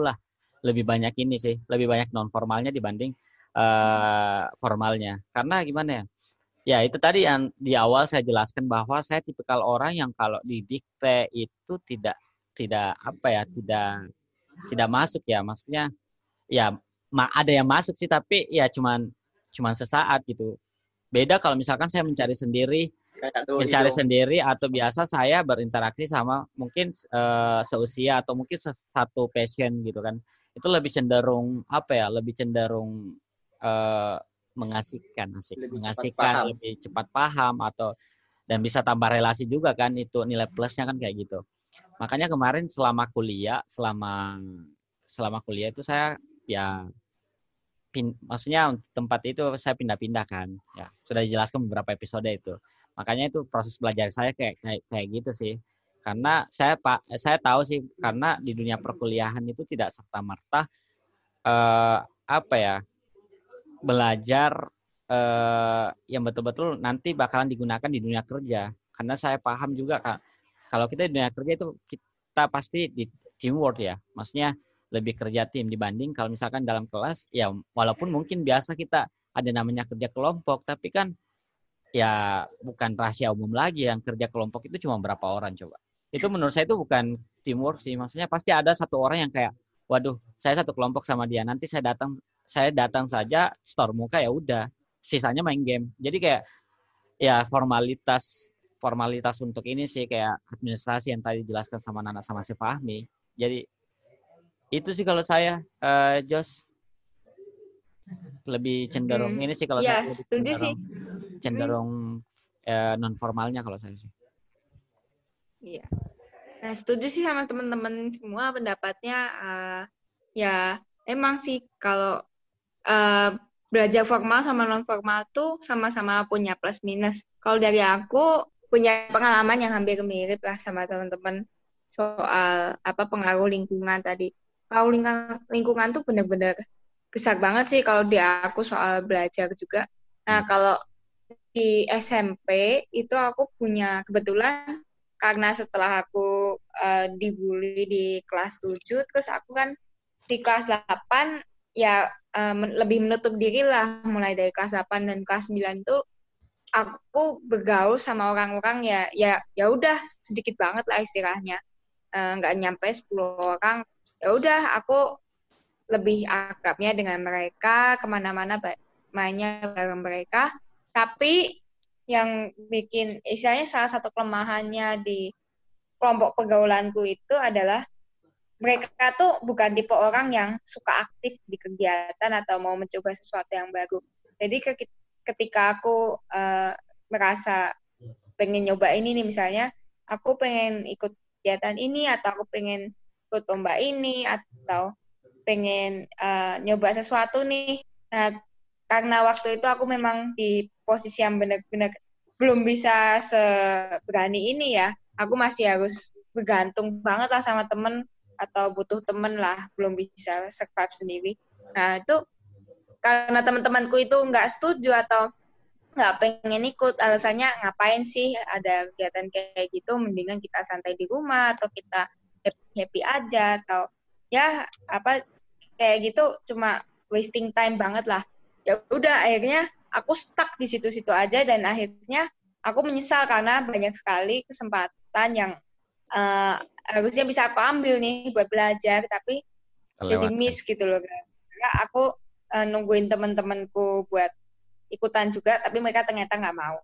lah lebih banyak ini sih lebih banyak non formalnya dibanding uh, formalnya karena gimana ya ya itu tadi yang di awal saya jelaskan bahwa saya tipikal orang yang kalau didikte itu tidak tidak apa ya tidak tidak masuk ya maksudnya ya ada yang masuk sih tapi ya cuman cuman sesaat gitu Beda kalau misalkan saya mencari sendiri, mencari hidung. sendiri atau biasa saya berinteraksi sama mungkin uh, seusia atau mungkin satu passion gitu kan. Itu lebih cenderung apa ya? Lebih cenderung uh, mengasihkan, asik, lebih mengasihkan, cepat lebih cepat paham atau dan bisa tambah relasi juga kan itu nilai plusnya kan kayak gitu. Makanya kemarin selama kuliah, selama selama kuliah itu saya ya pin, maksudnya tempat itu saya pindah-pindah kan ya. Sudah dijelaskan beberapa episode itu. Makanya itu proses belajar saya kayak kayak, kayak gitu sih. Karena saya pak saya tahu sih karena di dunia perkuliahan itu tidak serta merta eh, apa ya belajar eh, yang betul-betul nanti bakalan digunakan di dunia kerja. Karena saya paham juga kak kalau kita di dunia kerja itu kita pasti di teamwork ya. Maksudnya lebih kerja tim dibanding kalau misalkan dalam kelas ya walaupun mungkin biasa kita ada namanya kerja kelompok tapi kan ya bukan rahasia umum lagi yang kerja kelompok itu cuma berapa orang coba. Itu menurut saya itu bukan teamwork sih. Maksudnya pasti ada satu orang yang kayak waduh saya satu kelompok sama dia nanti saya datang saya datang saja store muka ya udah. Sisanya main game. Jadi kayak ya formalitas formalitas untuk ini sih kayak administrasi yang tadi dijelaskan sama Nana sama si Fahmi. Jadi itu sih kalau saya uh, Jos. Lebih cenderung hmm. ini sih kalau ya, saya setuju cenderung, sih. cenderung uh, eh, non formalnya kalau saya sih. Iya. Nah setuju sih sama teman-teman semua pendapatnya uh, ya emang sih kalau uh, belajar formal sama non formal tuh sama-sama punya plus minus kalau dari aku punya pengalaman yang hampir mirip lah sama teman-teman soal apa pengaruh lingkungan tadi kalau lingkungan, lingkungan tuh bener-bener besar banget sih kalau di aku soal belajar juga. Nah, kalau di SMP itu aku punya kebetulan karena setelah aku uh, dibully di kelas 7 terus aku kan di kelas 8 ya um, lebih menutup diri lah mulai dari kelas 8 dan kelas 9 tuh aku bergaul sama orang-orang ya ya ya udah sedikit banget lah istilahnya. Nggak uh, nyampe 10 orang. Ya udah aku lebih akrabnya dengan mereka ke mana-mana mainnya bareng mereka. Tapi yang bikin istilahnya salah satu kelemahannya di kelompok pergaulanku itu adalah mereka tuh bukan tipe orang yang suka aktif di kegiatan atau mau mencoba sesuatu yang baru. Jadi ketika aku uh, merasa pengen nyoba ini nih misalnya, aku pengen ikut kegiatan ini atau aku pengen ikut lomba ini atau pengen uh, nyoba sesuatu nih. Nah, karena waktu itu aku memang di posisi yang benar-benar belum bisa seberani ini ya. Aku masih harus bergantung banget lah sama temen atau butuh temen lah belum bisa survive sendiri. Nah itu karena teman-temanku itu nggak setuju atau nggak pengen ikut alasannya ngapain sih ada kegiatan kayak gitu mendingan kita santai di rumah atau kita happy, happy aja atau ya apa kayak gitu cuma wasting time banget lah. Ya udah akhirnya aku stuck di situ-situ aja dan akhirnya aku menyesal karena banyak sekali kesempatan yang uh, harusnya bisa aku ambil nih buat belajar tapi jadi miss gitu loh karena aku uh, nungguin teman-temanku buat ikutan juga tapi mereka ternyata nggak mau.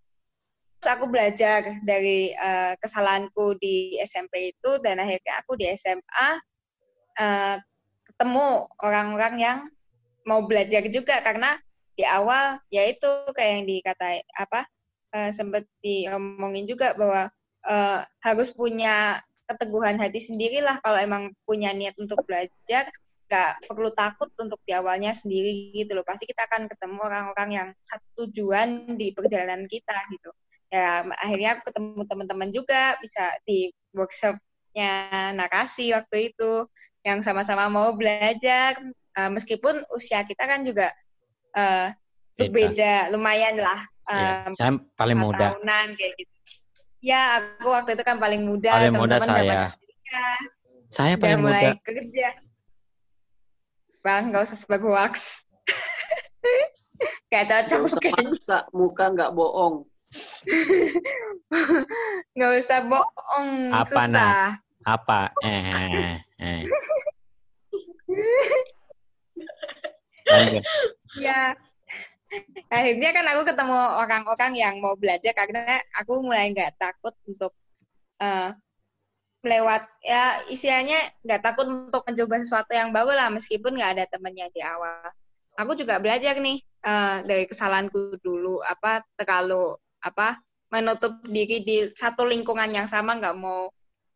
Terus aku belajar dari uh, kesalahanku di SMP itu dan akhirnya aku di SMA uh, ketemu orang-orang yang mau belajar juga. Karena di awal ya itu kayak yang dikata apa uh, sempat diomongin juga bahwa uh, harus punya keteguhan hati sendirilah kalau emang punya niat untuk belajar nggak perlu takut untuk di awalnya sendiri gitu loh. Pasti kita akan ketemu orang-orang yang satu tujuan di perjalanan kita gitu. Ya akhirnya aku ketemu teman-teman juga bisa di workshopnya narasi waktu itu yang sama-sama mau belajar uh, meskipun usia kita kan juga uh, berbeda lumayan lah. Um, ya, saya paling muda. Tahunan kayak gitu. Ya aku waktu itu kan paling muda. Paling muda saya. Saya paling mulai muda. kerja Bang, nggak usah sebagai wax. <laughs> Kayak cocok kayaknya. muka nggak bohong. <laughs> nggak usah bohong, Apa susah. Nah? Apa? Eh, eh. <laughs> ya, akhirnya kan aku ketemu orang-orang yang mau belajar karena aku mulai nggak takut untuk uh, lewat ya istilahnya nggak takut untuk mencoba sesuatu yang baru lah meskipun nggak ada temennya di awal. Aku juga belajar nih uh, dari kesalahanku dulu apa terlalu apa menutup diri di satu lingkungan yang sama nggak mau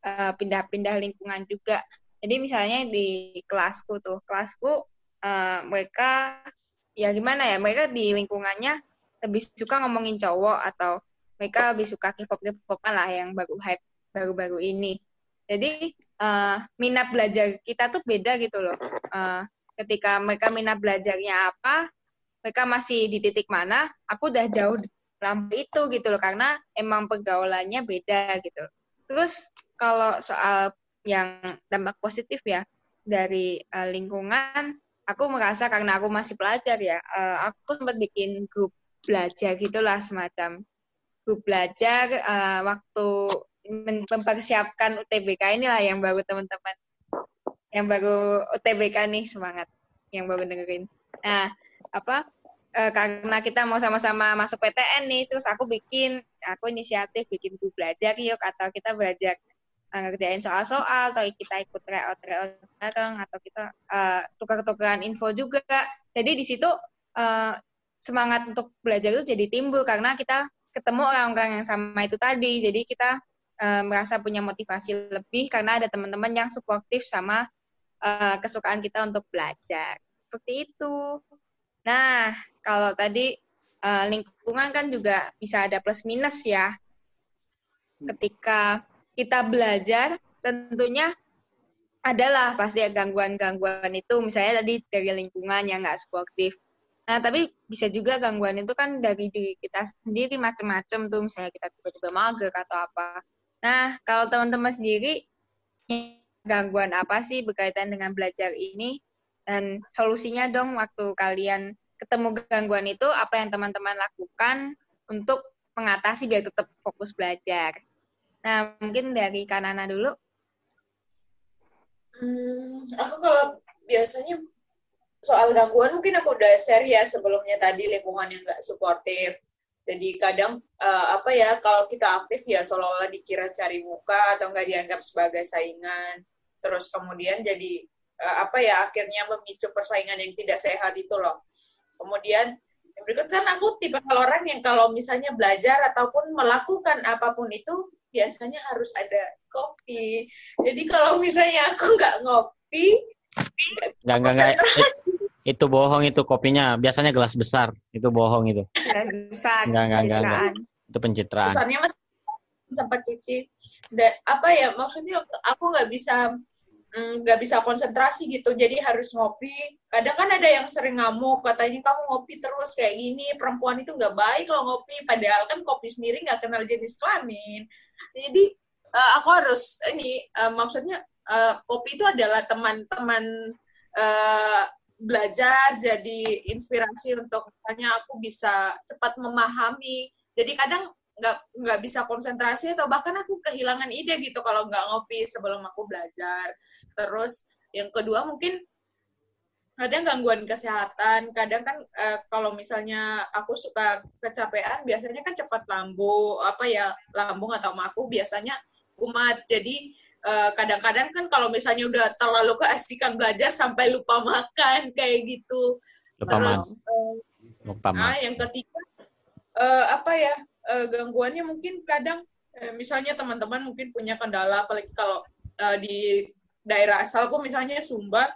pindah pindah-pindah lingkungan juga. Jadi misalnya di kelasku tuh kelasku uh, mereka ya gimana ya mereka di lingkungannya lebih suka ngomongin cowok atau mereka lebih suka K-pop K-popan lah yang baru hype baru-baru ini jadi uh, minat belajar kita tuh beda gitu loh. Uh, ketika mereka minat belajarnya apa, mereka masih di titik mana, aku udah jauh lampu itu gitu loh karena emang pergaulannya beda gitu. Terus kalau soal yang dampak positif ya dari uh, lingkungan, aku merasa karena aku masih pelajar ya, uh, aku sempat bikin grup belajar gitulah semacam grup belajar uh, waktu mempersiapkan UTBK inilah yang baru teman-teman yang baru UTBK nih semangat yang baru dengerin. Nah, apa e, karena kita mau sama-sama masuk PTN nih, terus aku bikin, aku inisiatif bikin buku belajar yuk atau kita belajar ngerjain soal-soal atau kita ikut tryout tryout bareng atau kita uh, tukar-tukaran info juga. Jadi di situ uh, semangat untuk belajar itu jadi timbul karena kita ketemu orang-orang yang sama itu tadi. Jadi kita uh, merasa punya motivasi lebih karena ada teman-teman yang suportif sama uh, kesukaan kita untuk belajar. Seperti itu. Nah, kalau tadi uh, lingkungan kan juga bisa ada plus minus ya. Ketika kita belajar, tentunya adalah pasti gangguan-gangguan itu, misalnya tadi dari lingkungan yang nggak suportif. Nah, tapi bisa juga gangguan itu kan dari diri kita sendiri macam-macam tuh, misalnya kita tiba-tiba mager atau apa. Nah, kalau teman-teman sendiri gangguan apa sih berkaitan dengan belajar ini dan solusinya dong waktu kalian ketemu gangguan itu apa yang teman-teman lakukan untuk mengatasi biar tetap fokus belajar. Nah, mungkin dari Kanana dulu. Hmm, aku kalau biasanya soal gangguan mungkin aku udah share ya sebelumnya tadi lingkungan yang nggak suportif jadi kadang uh, apa ya kalau kita aktif ya seolah-olah dikira cari muka atau nggak dianggap sebagai saingan. Terus kemudian jadi uh, apa ya akhirnya memicu persaingan yang tidak sehat itu loh. Kemudian yang berikut kan aku tipe orang yang kalau misalnya belajar ataupun melakukan apa pun itu biasanya harus ada kopi. Jadi kalau misalnya aku nggak ngopi, nggak nggak nggak itu bohong itu kopinya. Biasanya gelas besar. Itu bohong itu. Besar. Enggak, enggak, enggak, enggak. Itu pencitraan. Besarnya masih sempat cuci. Dan apa ya maksudnya aku nggak bisa mm, nggak bisa konsentrasi gitu jadi harus ngopi kadang kan ada yang sering ngamuk katanya kamu ngopi terus kayak gini perempuan itu nggak baik kalau ngopi padahal kan kopi sendiri nggak kenal jenis kelamin jadi uh, aku harus ini uh, maksudnya uh, kopi itu adalah teman-teman uh, belajar jadi inspirasi untuk misalnya aku bisa cepat memahami. Jadi kadang nggak nggak bisa konsentrasi atau bahkan aku kehilangan ide gitu kalau nggak ngopi sebelum aku belajar. Terus yang kedua mungkin kadang gangguan kesehatan kadang kan uh, kalau misalnya aku suka kecapean biasanya kan cepat lambung apa ya lambung atau maku biasanya kumat. Jadi eh, kadang-kadang uh, kan kalau misalnya udah terlalu keasikan belajar sampai lupa makan kayak gitu. Lupa terus uh, lupa nah, yang ketiga uh, apa ya uh, gangguannya mungkin kadang uh, misalnya teman-teman mungkin punya kendala apalagi kalau uh, di daerah asalku misalnya Sumba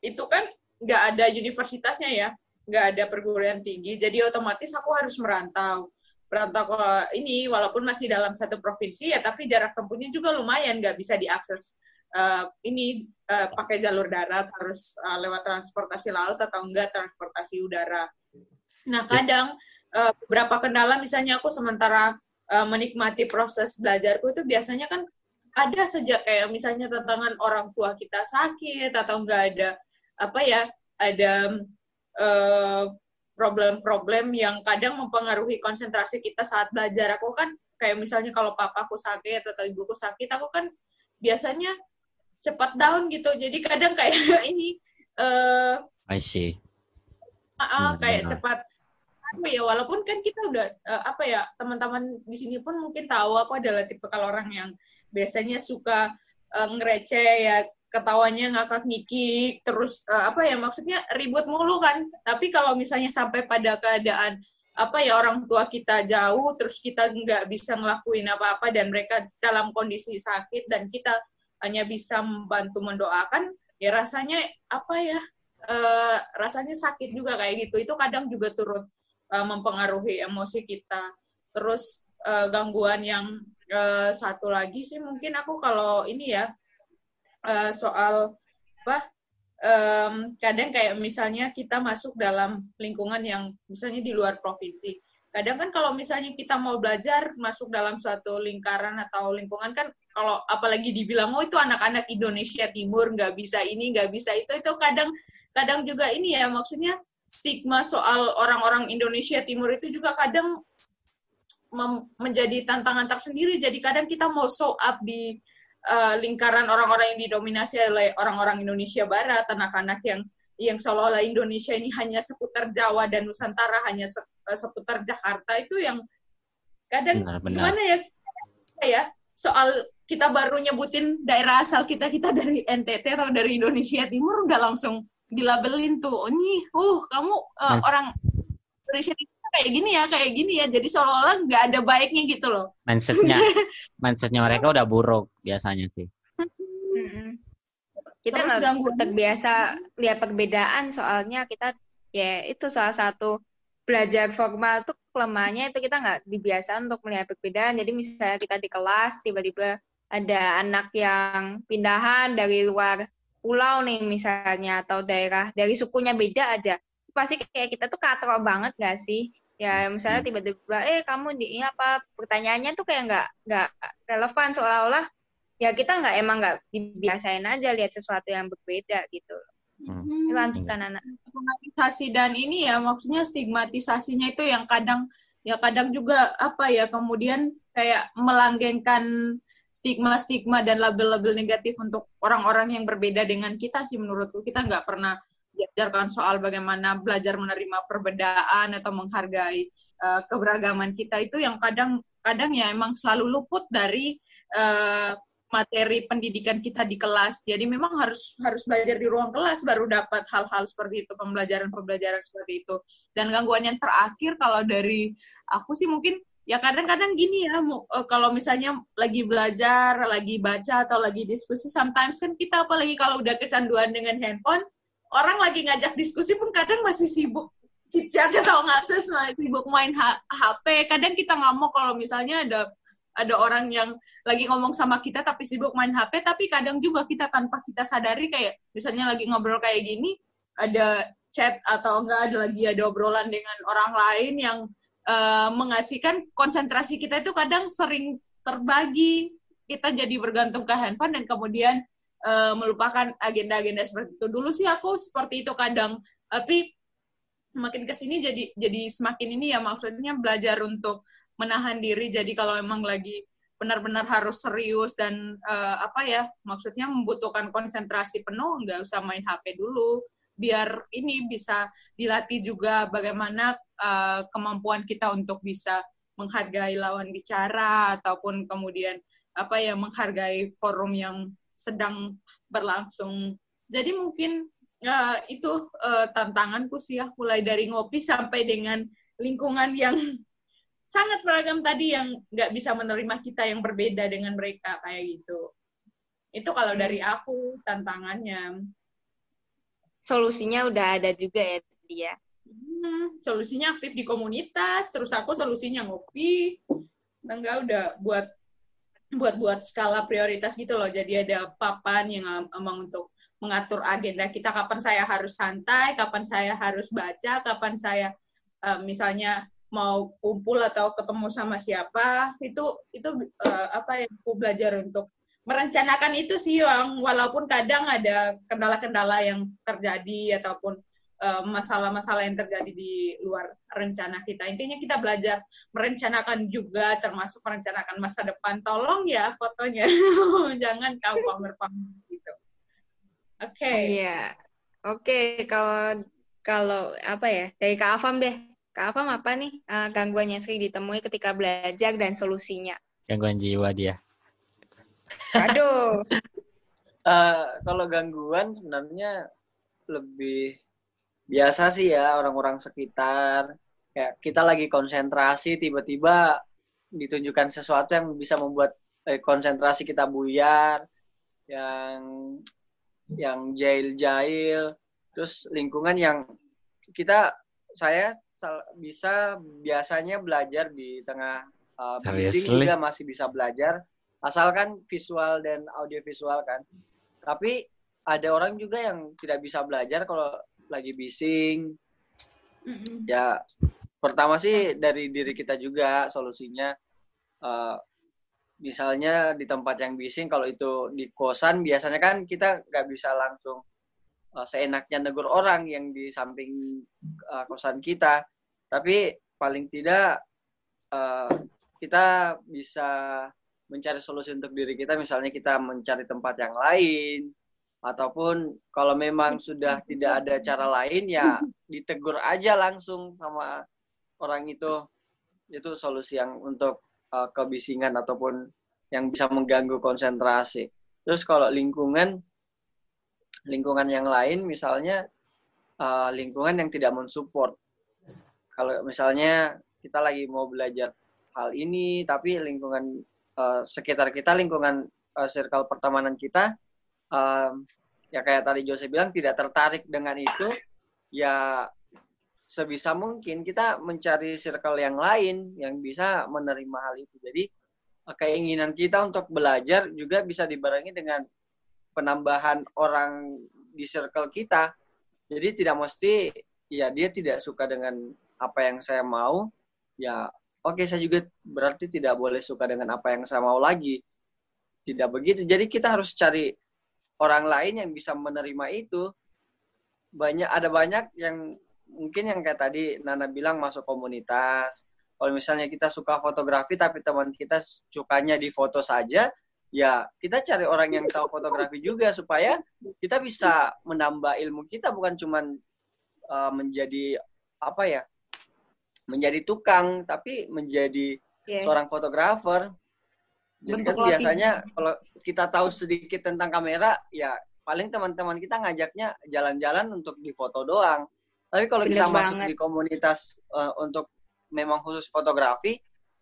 itu kan nggak ada universitasnya ya nggak ada perguruan tinggi jadi otomatis aku harus merantau. Merantau ke ini walaupun masih dalam satu provinsi ya tapi jarak tempuhnya juga lumayan nggak bisa diakses uh, ini uh, pakai jalur darat harus uh, lewat transportasi laut atau enggak transportasi udara. Nah kadang uh, beberapa kendala misalnya aku sementara uh, menikmati proses belajarku itu biasanya kan ada sejak kayak misalnya tantangan orang tua kita sakit atau enggak ada apa ya ada problem-problem uh, yang kadang mempengaruhi konsentrasi kita saat belajar. Aku kan kayak misalnya kalau papaku sakit atau ibuku sakit aku kan biasanya cepat down gitu. Jadi kadang kayak <laughs> ini uh, I see. Uh, kayak cepat apa ya walaupun kan kita udah uh, apa ya teman-teman di sini pun mungkin tahu aku adalah tipe kalau orang yang biasanya suka uh, ngereceh ya ketawanya ngakak ngikik terus uh, apa ya maksudnya ribut mulu kan tapi kalau misalnya sampai pada keadaan apa ya orang tua kita jauh terus kita nggak bisa ngelakuin apa-apa dan mereka dalam kondisi sakit dan kita hanya bisa membantu mendoakan ya rasanya apa ya uh, rasanya sakit juga kayak gitu itu kadang juga turut uh, mempengaruhi emosi kita. Terus uh, gangguan yang uh, satu lagi sih mungkin aku kalau ini ya uh, soal apa um, kadang kayak misalnya kita masuk dalam lingkungan yang misalnya di luar provinsi. Kadang kan kalau misalnya kita mau belajar masuk dalam suatu lingkaran atau lingkungan kan kalau apalagi dibilang oh itu anak-anak Indonesia Timur nggak bisa ini nggak bisa itu itu kadang kadang juga ini ya maksudnya stigma soal orang-orang Indonesia Timur itu juga kadang menjadi tantangan tersendiri. Jadi kadang kita mau show up di uh, lingkaran orang-orang yang didominasi oleh orang-orang Indonesia Barat, anak-anak yang yang seolah-olah Indonesia ini hanya seputar Jawa dan Nusantara, hanya se eh, seputar Jakarta itu yang kadang benar, benar. gimana ya ya soal kita baru nyebutin daerah asal kita kita dari NTT atau dari Indonesia Timur udah langsung dilabelin tuh, oh nih, uh kamu uh, hmm. orang Indonesia kayak gini ya, kayak gini ya. Jadi seolah-olah nggak ada baiknya gitu loh. Mindsetnya, <laughs> mindsetnya mereka udah buruk biasanya sih. Kita nggak terbiasa lihat perbedaan, soalnya kita ya itu salah satu belajar formal tuh kelemahannya itu kita nggak dibiasa untuk melihat perbedaan. Jadi misalnya kita di kelas tiba-tiba ada anak yang pindahan dari luar pulau nih misalnya atau daerah dari sukunya beda aja pasti kayak kita tuh katro banget gak sih? Ya misalnya hmm. tiba-tiba eh kamu di ini apa? Pertanyaannya tuh kayak nggak nggak relevan. Seolah-olah ya kita nggak emang nggak dibiasain aja lihat sesuatu yang berbeda gitu. Hmm. lanjutkan anak stigmatisasi dan ini ya maksudnya stigmatisasinya itu yang kadang ya kadang juga apa ya kemudian kayak melanggengkan stigma-stigma dan label-label negatif untuk orang-orang yang berbeda dengan kita sih menurutku. Kita nggak pernah diajarkan soal bagaimana belajar menerima perbedaan atau menghargai uh, keberagaman kita itu yang kadang kadang ya emang selalu luput dari uh, materi pendidikan kita di kelas. Jadi memang harus harus belajar di ruang kelas baru dapat hal-hal seperti itu, pembelajaran-pembelajaran seperti itu. Dan gangguan yang terakhir kalau dari aku sih mungkin ya kadang-kadang gini ya eh, kalau misalnya lagi belajar lagi baca atau lagi diskusi sometimes kan kita apalagi kalau udah kecanduan dengan handphone orang lagi ngajak diskusi pun kadang masih sibuk cicat atau ngakses sibuk main HP kadang kita nggak mau kalau misalnya ada ada orang yang lagi ngomong sama kita tapi sibuk main HP, tapi kadang juga kita tanpa kita sadari kayak misalnya lagi ngobrol kayak gini, ada chat atau enggak ada lagi ada obrolan dengan orang lain yang uh, mengasihkan konsentrasi kita itu kadang sering terbagi. Kita jadi bergantung ke handphone dan kemudian uh, melupakan agenda-agenda seperti itu. Dulu sih aku seperti itu kadang, tapi makin ke sini jadi jadi semakin ini ya maksudnya belajar untuk menahan diri. Jadi kalau emang lagi benar-benar harus serius dan uh, apa ya maksudnya membutuhkan konsentrasi penuh nggak usah main HP dulu biar ini bisa dilatih juga bagaimana uh, kemampuan kita untuk bisa menghargai lawan bicara ataupun kemudian apa ya menghargai forum yang sedang berlangsung. Jadi mungkin uh, itu uh, tantanganku sih ya mulai dari ngopi sampai dengan lingkungan yang <laughs> sangat beragam tadi yang nggak bisa menerima kita yang berbeda dengan mereka kayak gitu. Itu kalau dari aku tantangannya solusinya udah ada juga ya dia. Hmm, solusinya aktif di komunitas, terus aku solusinya ngopi. Enggak udah buat buat buat skala prioritas gitu loh. Jadi ada papan yang emang untuk mengatur agenda kita. Kapan saya harus santai, kapan saya harus baca, kapan saya uh, misalnya mau kumpul atau ketemu sama siapa. Itu itu uh, apa yang aku belajar untuk merencanakan itu sih yang walaupun kadang ada kendala-kendala yang terjadi ataupun eh, masalah-masalah uh, yang terjadi di luar rencana kita. Intinya kita belajar merencanakan juga termasuk merencanakan masa depan. Tolong ya fotonya. <laughs> Jangan kau pamer-pamer gitu. Oke. Okay. Iya. Oke, okay, kalau kalau apa ya? Dari Kak Afam deh. Kak Afam apa nih uh, gangguan yang sering ditemui ketika belajar dan solusinya? Gangguan jiwa dia. Aduh. uh, <laughs> kalau gangguan sebenarnya lebih biasa sih ya orang-orang sekitar. Kayak kita lagi konsentrasi tiba-tiba ditunjukkan sesuatu yang bisa membuat eh, konsentrasi kita buyar, yang yang jahil-jahil, terus lingkungan yang kita saya bisa biasanya belajar di tengah uh, bising juga masih bisa belajar asalkan visual dan audio visual kan. Tapi ada orang juga yang tidak bisa belajar kalau lagi bising. Mm-hmm. ya pertama sih dari diri kita juga solusinya uh, misalnya di tempat yang bising kalau itu di kosan biasanya kan kita nggak bisa langsung uh, seenaknya negur orang yang di samping uh, kosan kita. Tapi paling tidak uh, kita bisa mencari solusi untuk diri kita. Misalnya kita mencari tempat yang lain ataupun kalau memang sudah tidak ada cara lain ya ditegur aja langsung sama orang itu. Itu solusi yang untuk uh, kebisingan ataupun yang bisa mengganggu konsentrasi. Terus kalau lingkungan lingkungan yang lain misalnya uh, lingkungan yang tidak mensupport. Kalau misalnya kita lagi mau belajar hal ini tapi lingkungan uh, sekitar kita lingkungan uh, circle pertemanan kita um, ya kayak tadi Jose bilang tidak tertarik dengan itu ya sebisa mungkin kita mencari circle yang lain yang bisa menerima hal itu jadi keinginan kita untuk belajar juga bisa dibarengi dengan penambahan orang di circle kita jadi tidak mesti ya dia tidak suka dengan apa yang saya mau ya oke saya juga berarti tidak boleh suka dengan apa yang saya mau lagi. Tidak begitu. Jadi kita harus cari orang lain yang bisa menerima itu. Banyak ada banyak yang mungkin yang kayak tadi Nana bilang masuk komunitas. Kalau misalnya kita suka fotografi tapi teman kita sukanya di foto saja, ya kita cari orang yang tahu fotografi juga supaya kita bisa menambah ilmu kita bukan cuman uh, menjadi apa ya menjadi tukang tapi menjadi yes. seorang fotografer. Jadi kan biasanya kalau kita tahu sedikit tentang kamera ya paling teman-teman kita ngajaknya jalan-jalan untuk difoto doang. Tapi kalau kita banget. masuk di komunitas uh, untuk memang khusus fotografi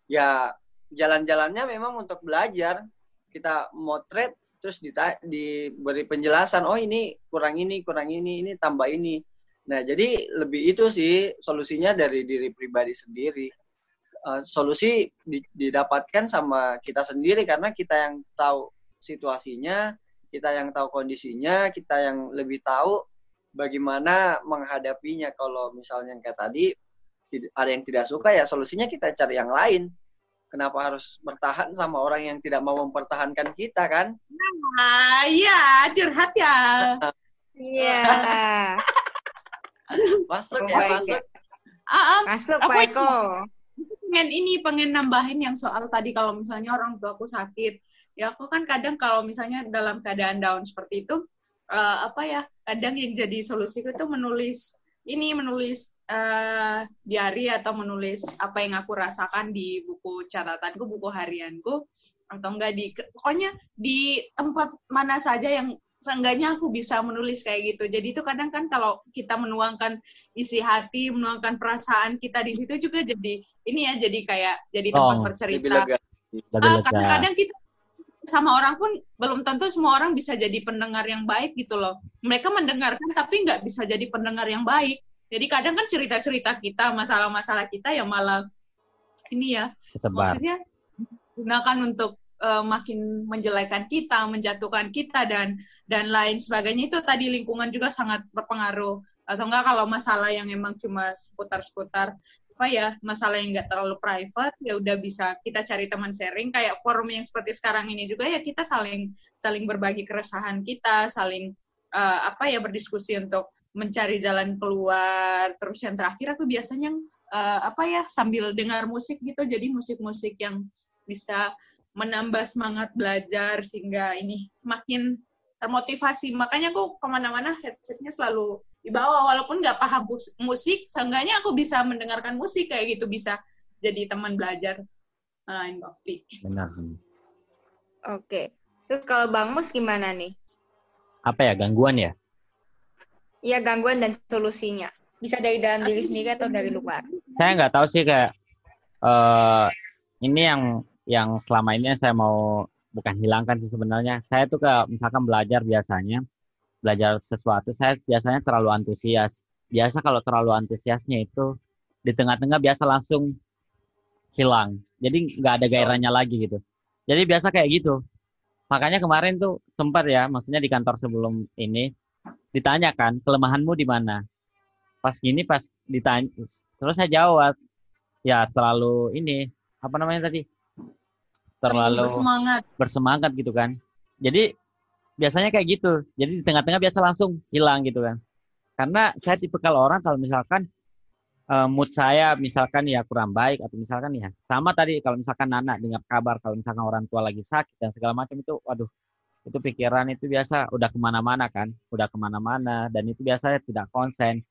ya jalan-jalannya memang untuk belajar. Kita motret terus diberi penjelasan oh ini kurang ini kurang ini ini tambah ini Nah, jadi lebih itu sih solusinya dari diri pribadi sendiri. Eh, solusi di- didapatkan sama kita sendiri karena kita yang tahu situasinya, kita yang tahu kondisinya, kita yang lebih tahu bagaimana menghadapinya. Kalau misalnya kayak tadi ada yang tidak suka ya solusinya kita cari yang lain. Kenapa harus bertahan sama orang yang tidak mau mempertahankan kita kan? Ah, iya, curhat ya. <laughs> Iya. Masuk Oh ya, masuk. Ah, ah, Masuk Pak Eko. Pengen ini pengen nambahin yang soal tadi kalau misalnya orang tua aku sakit. Ya aku kan kadang kalau misalnya dalam keadaan down seperti itu eh, apa ya kadang yang jadi solusiku itu menulis ini menulis eh, diary atau menulis apa yang aku rasakan di buku catatanku buku harianku atau enggak di pokoknya di tempat mana saja yang seenggaknya aku bisa menulis kayak gitu. Jadi itu kadang kan kalau kita menuangkan isi hati menuangkan perasaan kita di situ juga jadi ini ya jadi kayak jadi tempat Oh, bercerita. Ah, kadang-kadang kita sama orang pun belum tentu semua orang bisa jadi pendengar yang baik gitu loh. Mereka mendengarkan tapi nggak bisa jadi pendengar yang baik. Jadi kadang kan cerita-cerita kita masalah-masalah kita yang malah ini ya Kesebar. maksudnya gunakan untuk eh, makin menjelekan kita, menjatuhkan kita dan dan lain sebagainya. Itu tadi lingkungan juga sangat berpengaruh. Atau enggak kalau masalah yang emang cuma seputar-seputar apa ya masalah yang enggak terlalu private ya udah bisa kita cari teman sharing. Kayak forum yang seperti sekarang ini juga ya kita saling saling berbagi keresahan kita saling eh, apa ya berdiskusi untuk mencari jalan keluar. Terus yang terakhir aku biasanya eh, apa ya sambil dengar musik gitu. Jadi musik-musik yang bisa menambah semangat belajar sehingga ini makin termotivasi makanya aku ke mana-mana headsetnya selalu dibawa walaupun nggak paham mus- musik seenggaknya aku bisa mendengarkan musik kayak gitu bisa jadi teman belajar lain kopi Benar. Oke. Terus kalau Bang Mus gimana nih? Apa ya gangguan ya? Iya gangguan dan solusinya. Bisa dari dalam diri sendiri atau dari luar. Saya nggak tahu sih kayak eh ini yang yang selama ini saya mau bukan hilangkan sih sebenarnya. Saya tuh kayak misalkan belajar biasanya belajar sesuatu saya biasanya terlalu antusias. Biasa kalau terlalu antusiasnya itu di tengah-tengah biasa langsung hilang. Jadi nggak ada gairahnya lagi gitu. Jadi biasa kayak gitu. Makanya kemarin tuh sempat ya, maksudnya di kantor sebelum ini ditanyakan kelemahanmu di mana. Pas gini pas ditanya, terus saya jawab, ya terlalu ini apa namanya tadi? Terlalu semangat bersemangat gitu kan. Jadi biasanya kayak gitu. Jadi di tengah-tengah biasa langsung hilang gitu kan. Karena saya tipe kalau orang kalau misalkan eh, mood saya misalkan ya kurang baik atau misalkan ya sama tadi kalau misalkan Nana dengar kabar kalau misalkan orang tua lagi sakit dan segala macam itu waduh itu pikiran itu biasa udah ke mana-mana kan udah ke mana-mana dan itu biasanya tidak konsen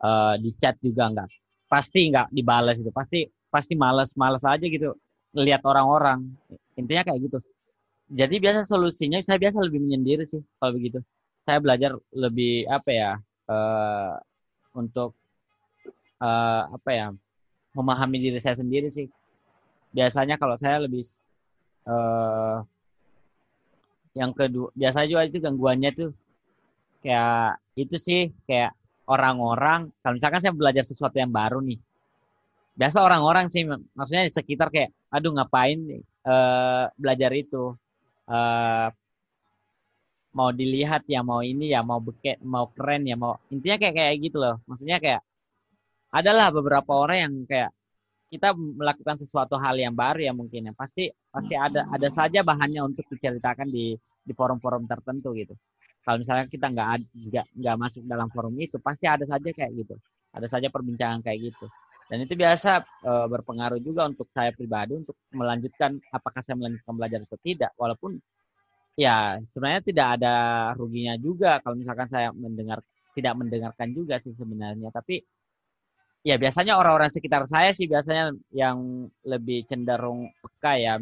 Eh, di chat juga enggak pasti enggak dibalas itu pasti pasti malas malas aja gitu lihat orang-orang. Intinya kayak gitu. Jadi biasa solusinya saya biasa lebih menyendiri sih kalau begitu. Saya belajar lebih apa ya eh, untuk eh, apa ya memahami diri saya sendiri sih. Biasanya kalau saya lebih eh, yang kedua biasa juga itu gangguannya tuh kayak itu sih kayak orang-orang. Kalau misalkan saya belajar sesuatu yang baru nih biasa orang-orang sih maksudnya di sekitar kayak aduh ngapain eh, belajar itu? Eh, mau dilihat ya mau ini ya mau beket mau keren ya mau intinya kayak kayak gitu loh. Maksudnya kayak adalah beberapa orang yang kayak kita melakukan sesuatu hal yang baru ya mungkin ya. Pasti pasti ada ada saja bahannya untuk diceritakan di di forum-forum tertentu gitu. Kalau misalnya kita nggak nggak nggak masuk dalam forum itu pasti ada saja kayak gitu. Ada saja perbincangan kayak gitu dan itu biasa eh, berpengaruh juga untuk saya pribadi untuk melanjutkan apakah saya melanjutkan belajar atau tidak. Walaupun ya sebenarnya tidak ada ruginya juga kalau misalkan saya mendengar tidak mendengarkan juga sih sebenarnya. Tapi ya biasanya orang-orang sekitar saya sih biasanya yang lebih cenderung peka ya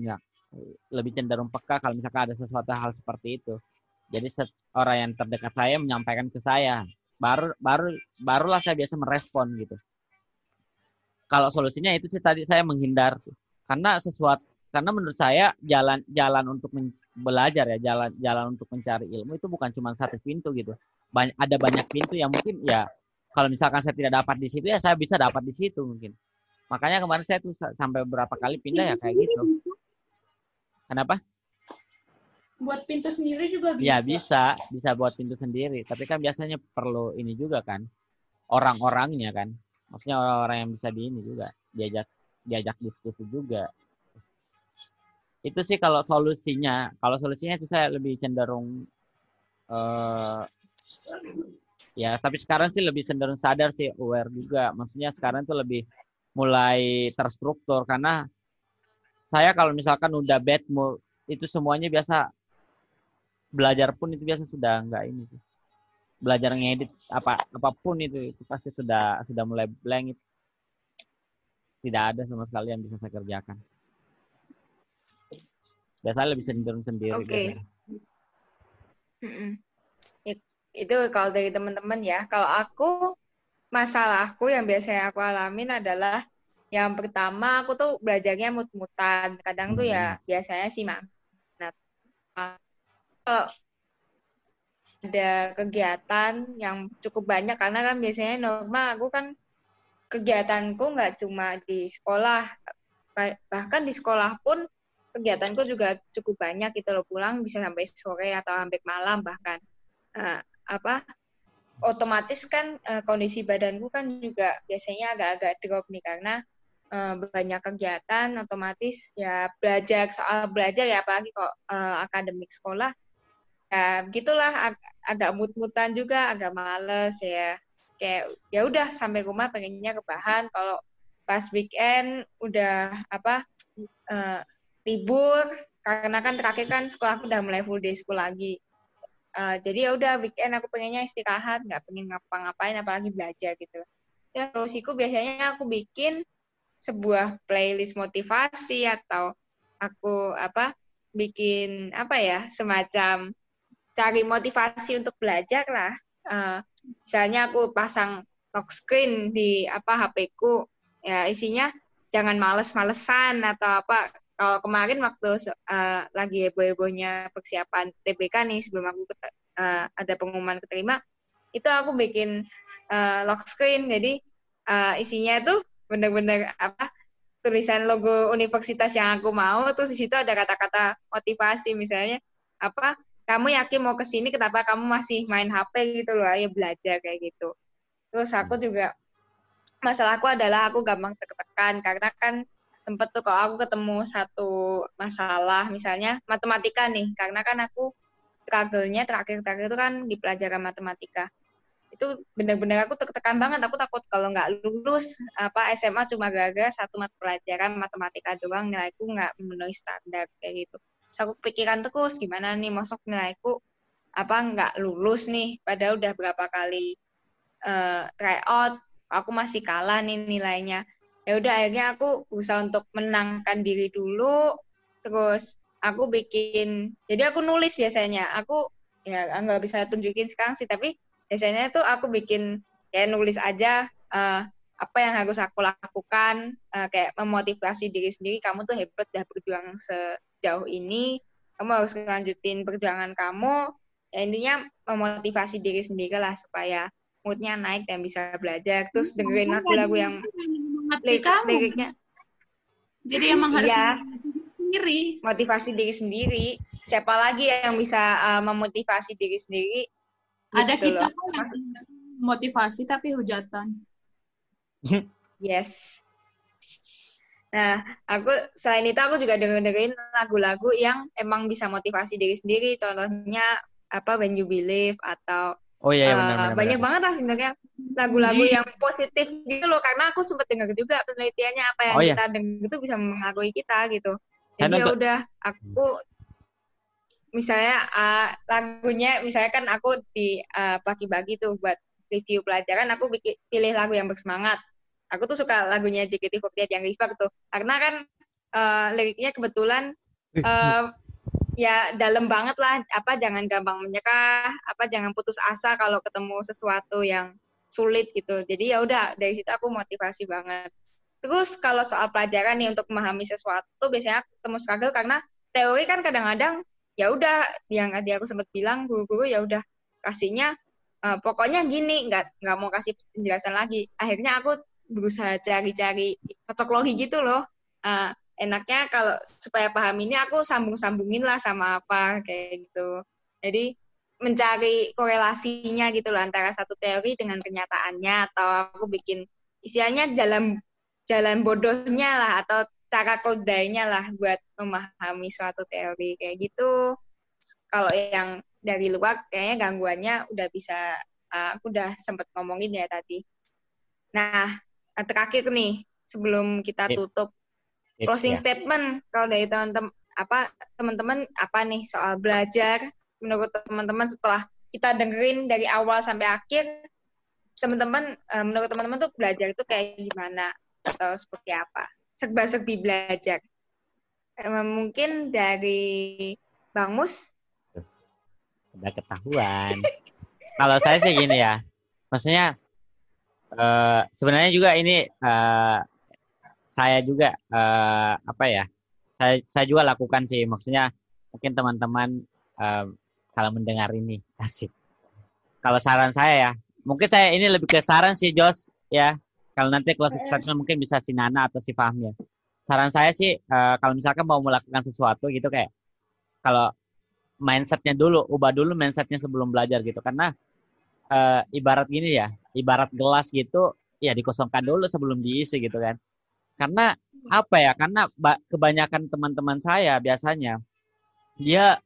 lebih cenderung peka kalau misalkan ada sesuatu hal seperti itu. Jadi orang yang terdekat saya menyampaikan ke saya. Baru baru barulah saya biasa merespon gitu kalau solusinya itu sih tadi saya menghindar karena sesuatu karena menurut saya jalan jalan untuk men- belajar ya jalan jalan untuk mencari ilmu itu bukan cuma satu pintu gitu banyak ada banyak pintu yang mungkin ya kalau misalkan saya tidak dapat di situ ya saya bisa dapat di situ mungkin Makanya kemarin saya tuh sa- sampai berapa kali pindah ya kayak gitu. Kenapa? Buat pintu sendiri juga bisa. Ya bisa, bisa buat pintu sendiri. Tapi kan biasanya perlu ini juga kan, orang-orangnya kan. Maksudnya orang-orang yang bisa di ini juga diajak diajak diskusi juga. Itu sih kalau solusinya. Kalau solusinya itu saya lebih cenderung eh ya tapi sekarang sih lebih cenderung sadar sih aware juga. Maksudnya sekarang tuh lebih mulai terstruktur karena saya kalau misalkan udah bad mood itu semuanya biasa belajar pun itu biasa sudah enggak ini sih. Belajar ngedit apa apa pun itu itu pasti sudah sudah mulai blank itu. Tidak ada sama sekali yang bisa saya kerjakan. Biasanya lebih cenderung sendiri. Oke. Ya, Itu kalau dari teman-teman ya. Kalau aku, masalahku yang biasanya aku alamin adalah yang pertama aku tuh belajarnya mut-mutan. Kadang tuh ya biasanya sih mak. Nah, kalau ada kegiatan yang cukup banyak karena kan biasanya normal aku kan kegiatanku nggak cuma di sekolah Ba- bahkan di sekolah pun kegiatanku juga cukup banyak gitu loh pulang bisa sampai sore atau sampai malam bahkan. Eh, apa otomatis kan eh, kondisi badanku kan juga biasanya agak-agak drop nih karena eh, banyak kegiatan otomatis ya belajar soal belajar ya apalagi kok eh, akademik sekolah ya gitulah ag- agak mut-mutan juga agak males ya. Kayak ya udah sampai rumah pengennya rebahan kalau pas weekend udah apa eh, libur karena kan terakhir kan sekolah aku udah mulai full day school lagi. Eh, jadi ya udah weekend aku pengennya istirahat nggak pengen ngapa-ngapain apalagi belajar gitu. Ya solusiku biasanya aku bikin sebuah playlist motivasi atau aku apa bikin apa ya semacam cari motivasi untuk belajar lah. Eh, misalnya aku pasang lock screen di apa HP-ku ya isinya jangan males-malesan atau apa. Kalau kemarin waktu eh, lagi heboh-hebohnya persiapan TBK nih sebelum aku eh, ada pengumuman keterima itu aku bikin eh, lock screen. Jadi eh, isinya tuh bener-bener apa tulisan logo universitas yang aku mau terus di situ ada kata-kata motivasi misalnya apa kamu yakin mau ke sini kenapa kamu masih main HP gitu loh ayo belajar kayak gitu. Terus aku juga masalahku adalah aku gampang tertekan karena kan sempet tuh kalau aku ketemu satu masalah misalnya matematika nih karena kan aku struggle-nya terakhir-terakhir itu kan di pelajaran matematika. Itu benar-benar aku tertekan banget aku takut kalau nggak lulus apa SMA cuma gara-gara satu mata pelajaran matematika doang nilaiku nggak memenuhi standar kayak gitu aku pikiran terus gimana nih? Masuk nilaiku apa nggak lulus nih? Padahal udah berapa kali eh, try out aku masih kalah nih nilainya. Ya udah akhirnya aku berusaha untuk menangkan diri dulu terus aku bikin jadi aku nulis biasanya. Aku ya nggak bisa tunjukin sekarang sih tapi biasanya tuh aku bikin kayak nulis aja eh, apa yang harus aku lakukan eh, kayak memotivasi diri sendiri kamu tuh hebat dah berjuang sejauh ini kamu harus lanjutin perjuangan kamu ya intinya memotivasi diri sendiri lah supaya moodnya naik dan bisa belajar terus dengerin lagu-lagu yang liriknya Jadi emang harus Iya. sendiri. motivasi diri sendiri siapa lagi yang bisa uh, memotivasi diri sendiri Ada Gitu kita loh. kan yang motivasi tapi hujatan. Yes nah aku selain itu aku juga denger dengerin lagu-lagu yang emang bisa motivasi diri sendiri contohnya apa When You Believe atau Oh iya, iya uh, benar benar. banyak benar. banget lah sebenarnya lagu-lagu yang positif gitu loh karena aku sempat dengar juga penelitiannya apa yang Oh, iya. kita dengar itu bisa mengaruhi kita gitu jadi ya udah aku misalnya uh, lagunya misalnya kan aku di uh, bagi-bagi tuh buat review pelajaran aku bikin pilih lagu yang bersemangat aku tuh suka lagunya JKT48 yang Reverb tuh. Karena kan uh, liriknya kebetulan uh, ya dalam banget lah. Apa jangan gampang menyerah apa jangan putus asa kalau ketemu sesuatu yang sulit gitu. Jadi ya udah dari situ aku motivasi banget. Terus kalau soal pelajaran nih untuk memahami sesuatu biasanya aku ketemu struggle karena teori kan kadang-kadang ya udah yang tadi aku sempat bilang guru-guru ya udah kasihnya eh, pokoknya gini nggak nggak mau kasih penjelasan lagi. Akhirnya aku berusaha cari-cari cocok logi gitu loh. Ah, enaknya kalau supaya paham ini aku sambung-sambungin lah sama apa kayak gitu. Jadi mencari korelasinya gitu loh antara satu teori dengan kenyataannya atau aku bikin istilahnya jalan jalan bodohnya lah atau cara kodainya lah buat memahami suatu teori kayak gitu. Kalau yang dari luar kayaknya gangguannya udah bisa uh, aku udah sempet ngomongin ya tadi. Nah, terakhir nih sebelum kita Tip. tutup Tips closing ya. statement kalau dari teman-teman apa teman-teman apa nih soal belajar menurut teman-teman setelah kita dengerin dari awal sampai akhir teman-teman eh, menurut teman-teman tuh belajar itu kayak gimana atau seperti apa serba-serbi belajar mungkin dari Bang Mus udah ketahuan. Kalau saya sih gini ya, maksudnya eh, sebenarnya juga ini eh, saya juga eh, apa ya, saya saya juga lakukan sih, maksudnya mungkin teman-teman eh, kalau mendengar ini <laughs> asik. Kalau saran saya ya, mungkin saya ini lebih ke saran sih Jos ya. Kalau nanti closing statement mungkin bisa si Nana atau si Fahmi ya. Saran saya sih eh, kalau misalkan mau melakukan sesuatu gitu kayak kalau mindsetnya dulu, ubah dulu mindsetnya sebelum belajar gitu. Karena eh, ibarat gini ya, ibarat gelas gitu, ya dikosongkan dulu sebelum diisi gitu kan. Karena apa ya? Karena ba- kebanyakan teman-teman saya biasanya dia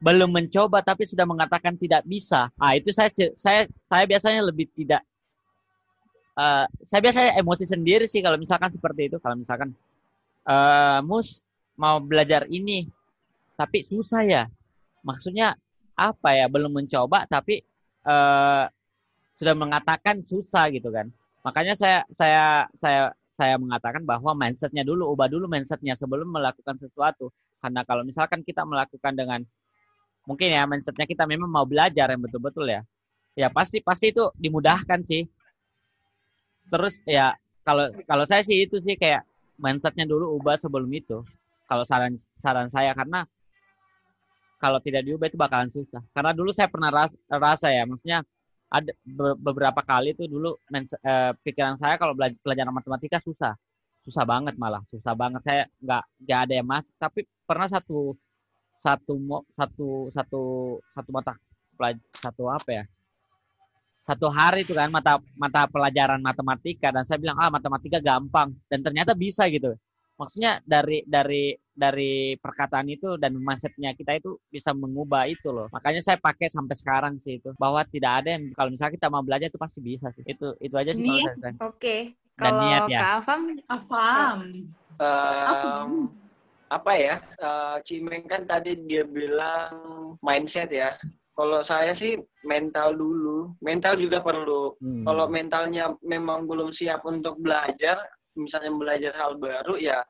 belum mencoba tapi sudah mengatakan tidak bisa. Ah itu saya saya saya biasanya lebih tidak. eh, saya biasanya emosi sendiri sih kalau misalkan seperti itu. Kalau misalkan eh mus mau belajar ini tapi susah ya maksudnya apa ya belum mencoba tapi eh sudah mengatakan susah gitu kan. Makanya saya saya saya saya mengatakan bahwa mindsetnya dulu ubah dulu mindsetnya sebelum melakukan sesuatu. Karena kalau misalkan kita melakukan dengan mungkin ya mindsetnya kita memang mau belajar yang betul-betul ya. Ya pasti pasti itu dimudahkan sih. Terus ya kalau kalau saya sih itu sih kayak mindsetnya dulu ubah sebelum itu. Kalau saran saran saya karena kalau tidak diubah itu bakalan susah. Karena dulu saya pernah ras, rasa ya, maksudnya ada be- beberapa kali tuh dulu mens- eh, pikiran saya kalau belajar pelajaran matematika susah, susah banget malah, susah banget. Saya nggak nggak ada yang masuk. Tapi pernah satu satu satu satu satu mata satu apa ya? Satu hari itu kan mata mata pelajaran matematika dan saya bilang ah matematika gampang dan ternyata bisa gitu. Maksudnya dari dari dari perkataan itu dan mindsetnya kita itu bisa mengubah itu loh. Makanya saya pakai sampai sekarang sih itu bahwa tidak ada yang kalau misalnya kita mau belajar itu pasti bisa sih. Itu itu aja sih kalau Niat. saya. oke Dan kalau niat ya. Kak Alfam Paham. Em, apa ya? eh, Cimeng kan tadi dia bilang mindset ya. Kalau saya sih mental dulu. Mental juga perlu. Hmm. Kalau mentalnya memang belum siap untuk belajar, misalnya belajar hal baru ya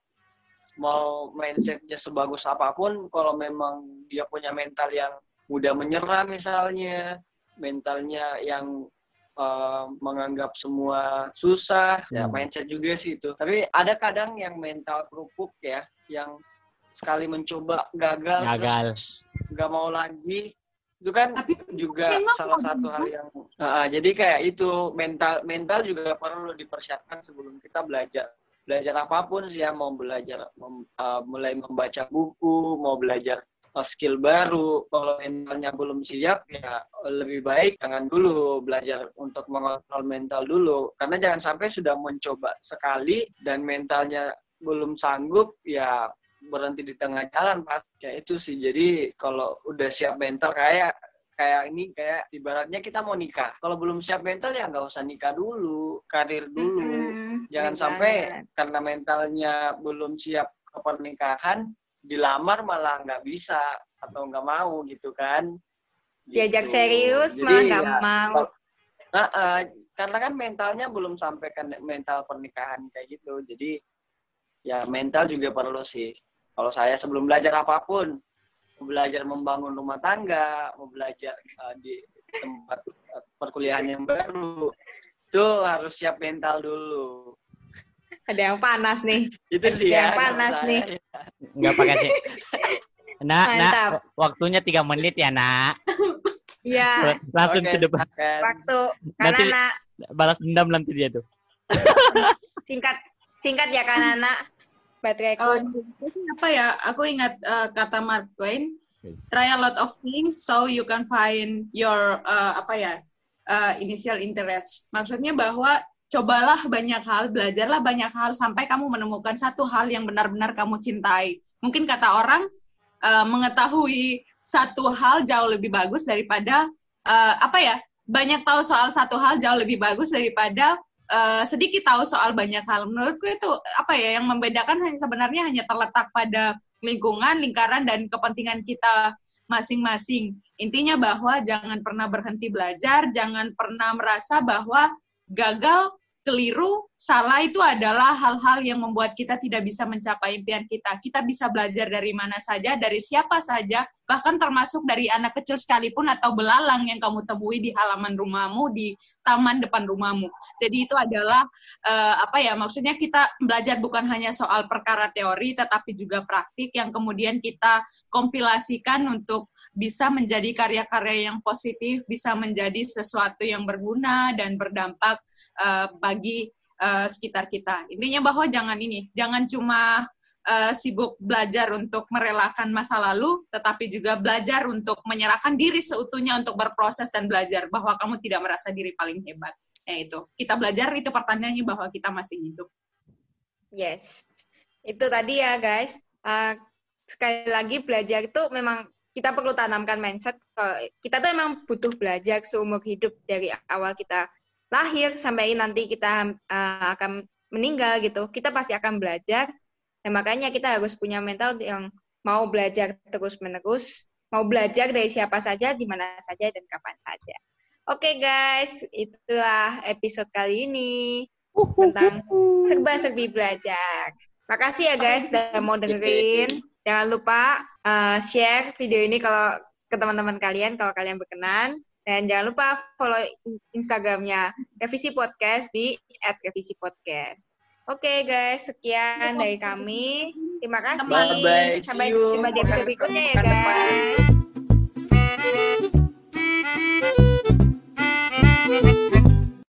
mau mindsetnya sebagus apa pun, kalau memang dia punya mental yang mudah menyerah misalnya, mentalnya yang eh, menganggap semua susah, ya Hmm. mindset juga sih itu. Tapi ada kadang yang mental kerupuk ya, yang sekali mencoba gagal, Gagal. terus nggak mau lagi, itu kan Tapi juga salah satu hal yang Ah, jadi kayak itu mental mental juga perlu dipersiapkan sebelum kita belajar belajar apa pun sih ya mau belajar mem- ah, mulai membaca buku mau belajar ah, skill baru kalau mentalnya belum siap ya lebih baik jangan dulu belajar untuk mengontrol mental dulu. Karena jangan sampai sudah mencoba sekali dan mentalnya belum sanggup ya berhenti di tengah jalan pas kayak itu sih. Jadi kalau udah siap mental kayak kayak ini kayak ibaratnya kita mau nikah. Kalau belum siap mental ya nggak usah nikah dulu. Karir dulu. Mm-mm, jangan bener sampai karena mentalnya belum siap ke pernikahan dilamar malah nggak bisa atau nggak mau gitu kan. Diajak Gitu. serius Jadi malah nggak ya, mau. kalau- Ah, ah, karena kan mentalnya belum sampai ke mental pernikahan kayak gitu. Jadi ya mental juga perlu sih. Kalau saya sebelum belajar apa pun mau belajar membangun rumah tangga mau belajar uh, di tempat uh, perkuliahan yang baru itu harus siap mental dulu ada yang panas nih itu sih Yang ya panas kalau nih. saya. Nggak pakai sih. Nak, waktunya tiga menit ya, nak. ya Langsung Oke, ke depan. silakan. waktu Nanti- karena nak Balas dendam nanti dia tuh. Singkat, singkat ya kan anak. Bateraiku. Kalau di buku apa ya? Aku ingat eh, kata Mark Twain, try a lot of things so you can find your eh, apa ya eh, initial interest. Maksudnya bahwa cobalah banyak hal, belajarlah banyak hal sampai kamu menemukan satu hal yang benar-benar kamu cintai. Mungkin kata orang eh, mengetahui satu hal jauh lebih bagus daripada eh, apa ya? Banyak tahu soal satu hal jauh lebih bagus daripada eh, sedikit tahu soal banyak hal. Menurutku itu apa ya yang membedakan hanya sebenarnya hanya terletak pada lingkungan, lingkaran dan kepentingan kita masing-masing. Intinya bahwa jangan pernah berhenti belajar, jangan pernah merasa bahwa gagal, keliru, salah itu adalah hal-hal yang membuat kita tidak bisa mencapai impian kita. Kita bisa belajar dari mana saja, dari siapa saja, bahkan termasuk dari anak kecil sekalipun atau belalang yang kamu temui di halaman rumahmu, di taman depan rumahmu. Jadi itu adalah eh, apa ya maksudnya kita belajar bukan hanya soal perkara teori tetapi juga praktik yang kemudian kita kompilasikan untuk bisa menjadi karya-karya yang positif, bisa menjadi sesuatu yang berguna dan berdampak eh, bagi eh, sekitar kita. Intinya bahwa jangan ini, jangan cuma eh, sibuk belajar untuk merelakan masa lalu, tetapi juga belajar untuk menyerahkan diri seutuhnya untuk berproses dan belajar bahwa kamu tidak merasa diri paling hebat. Ya itu, kita belajar itu pertanyaannya bahwa kita masih hidup. Yes. Itu tadi ya guys. Uh, sekali lagi belajar itu memang kita perlu tanamkan mindset. Kita tuh emang butuh belajar seumur hidup dari awal kita lahir sampai nanti kita uh, akan meninggal gitu. Kita pasti akan belajar. Dan makanya kita harus punya mental yang mau belajar terus-menerus, mau belajar dari siapa saja, di mana saja, dan kapan saja. Oke guys, itulah episode kali ini tentang serba-serbi belajar. Makasih ya guys udah mau dengerin. Jangan lupa uh, share video ini kalau ke teman-teman kalian kalau kalian berkenan. Dan jangan lupa follow Instagramnya Revisi Podcast di @revisipodcast. Oke okay, guys, sekian dari kami. Terima kasih. Bye bye. Sampai jumpa di episode berikutnya ya guys.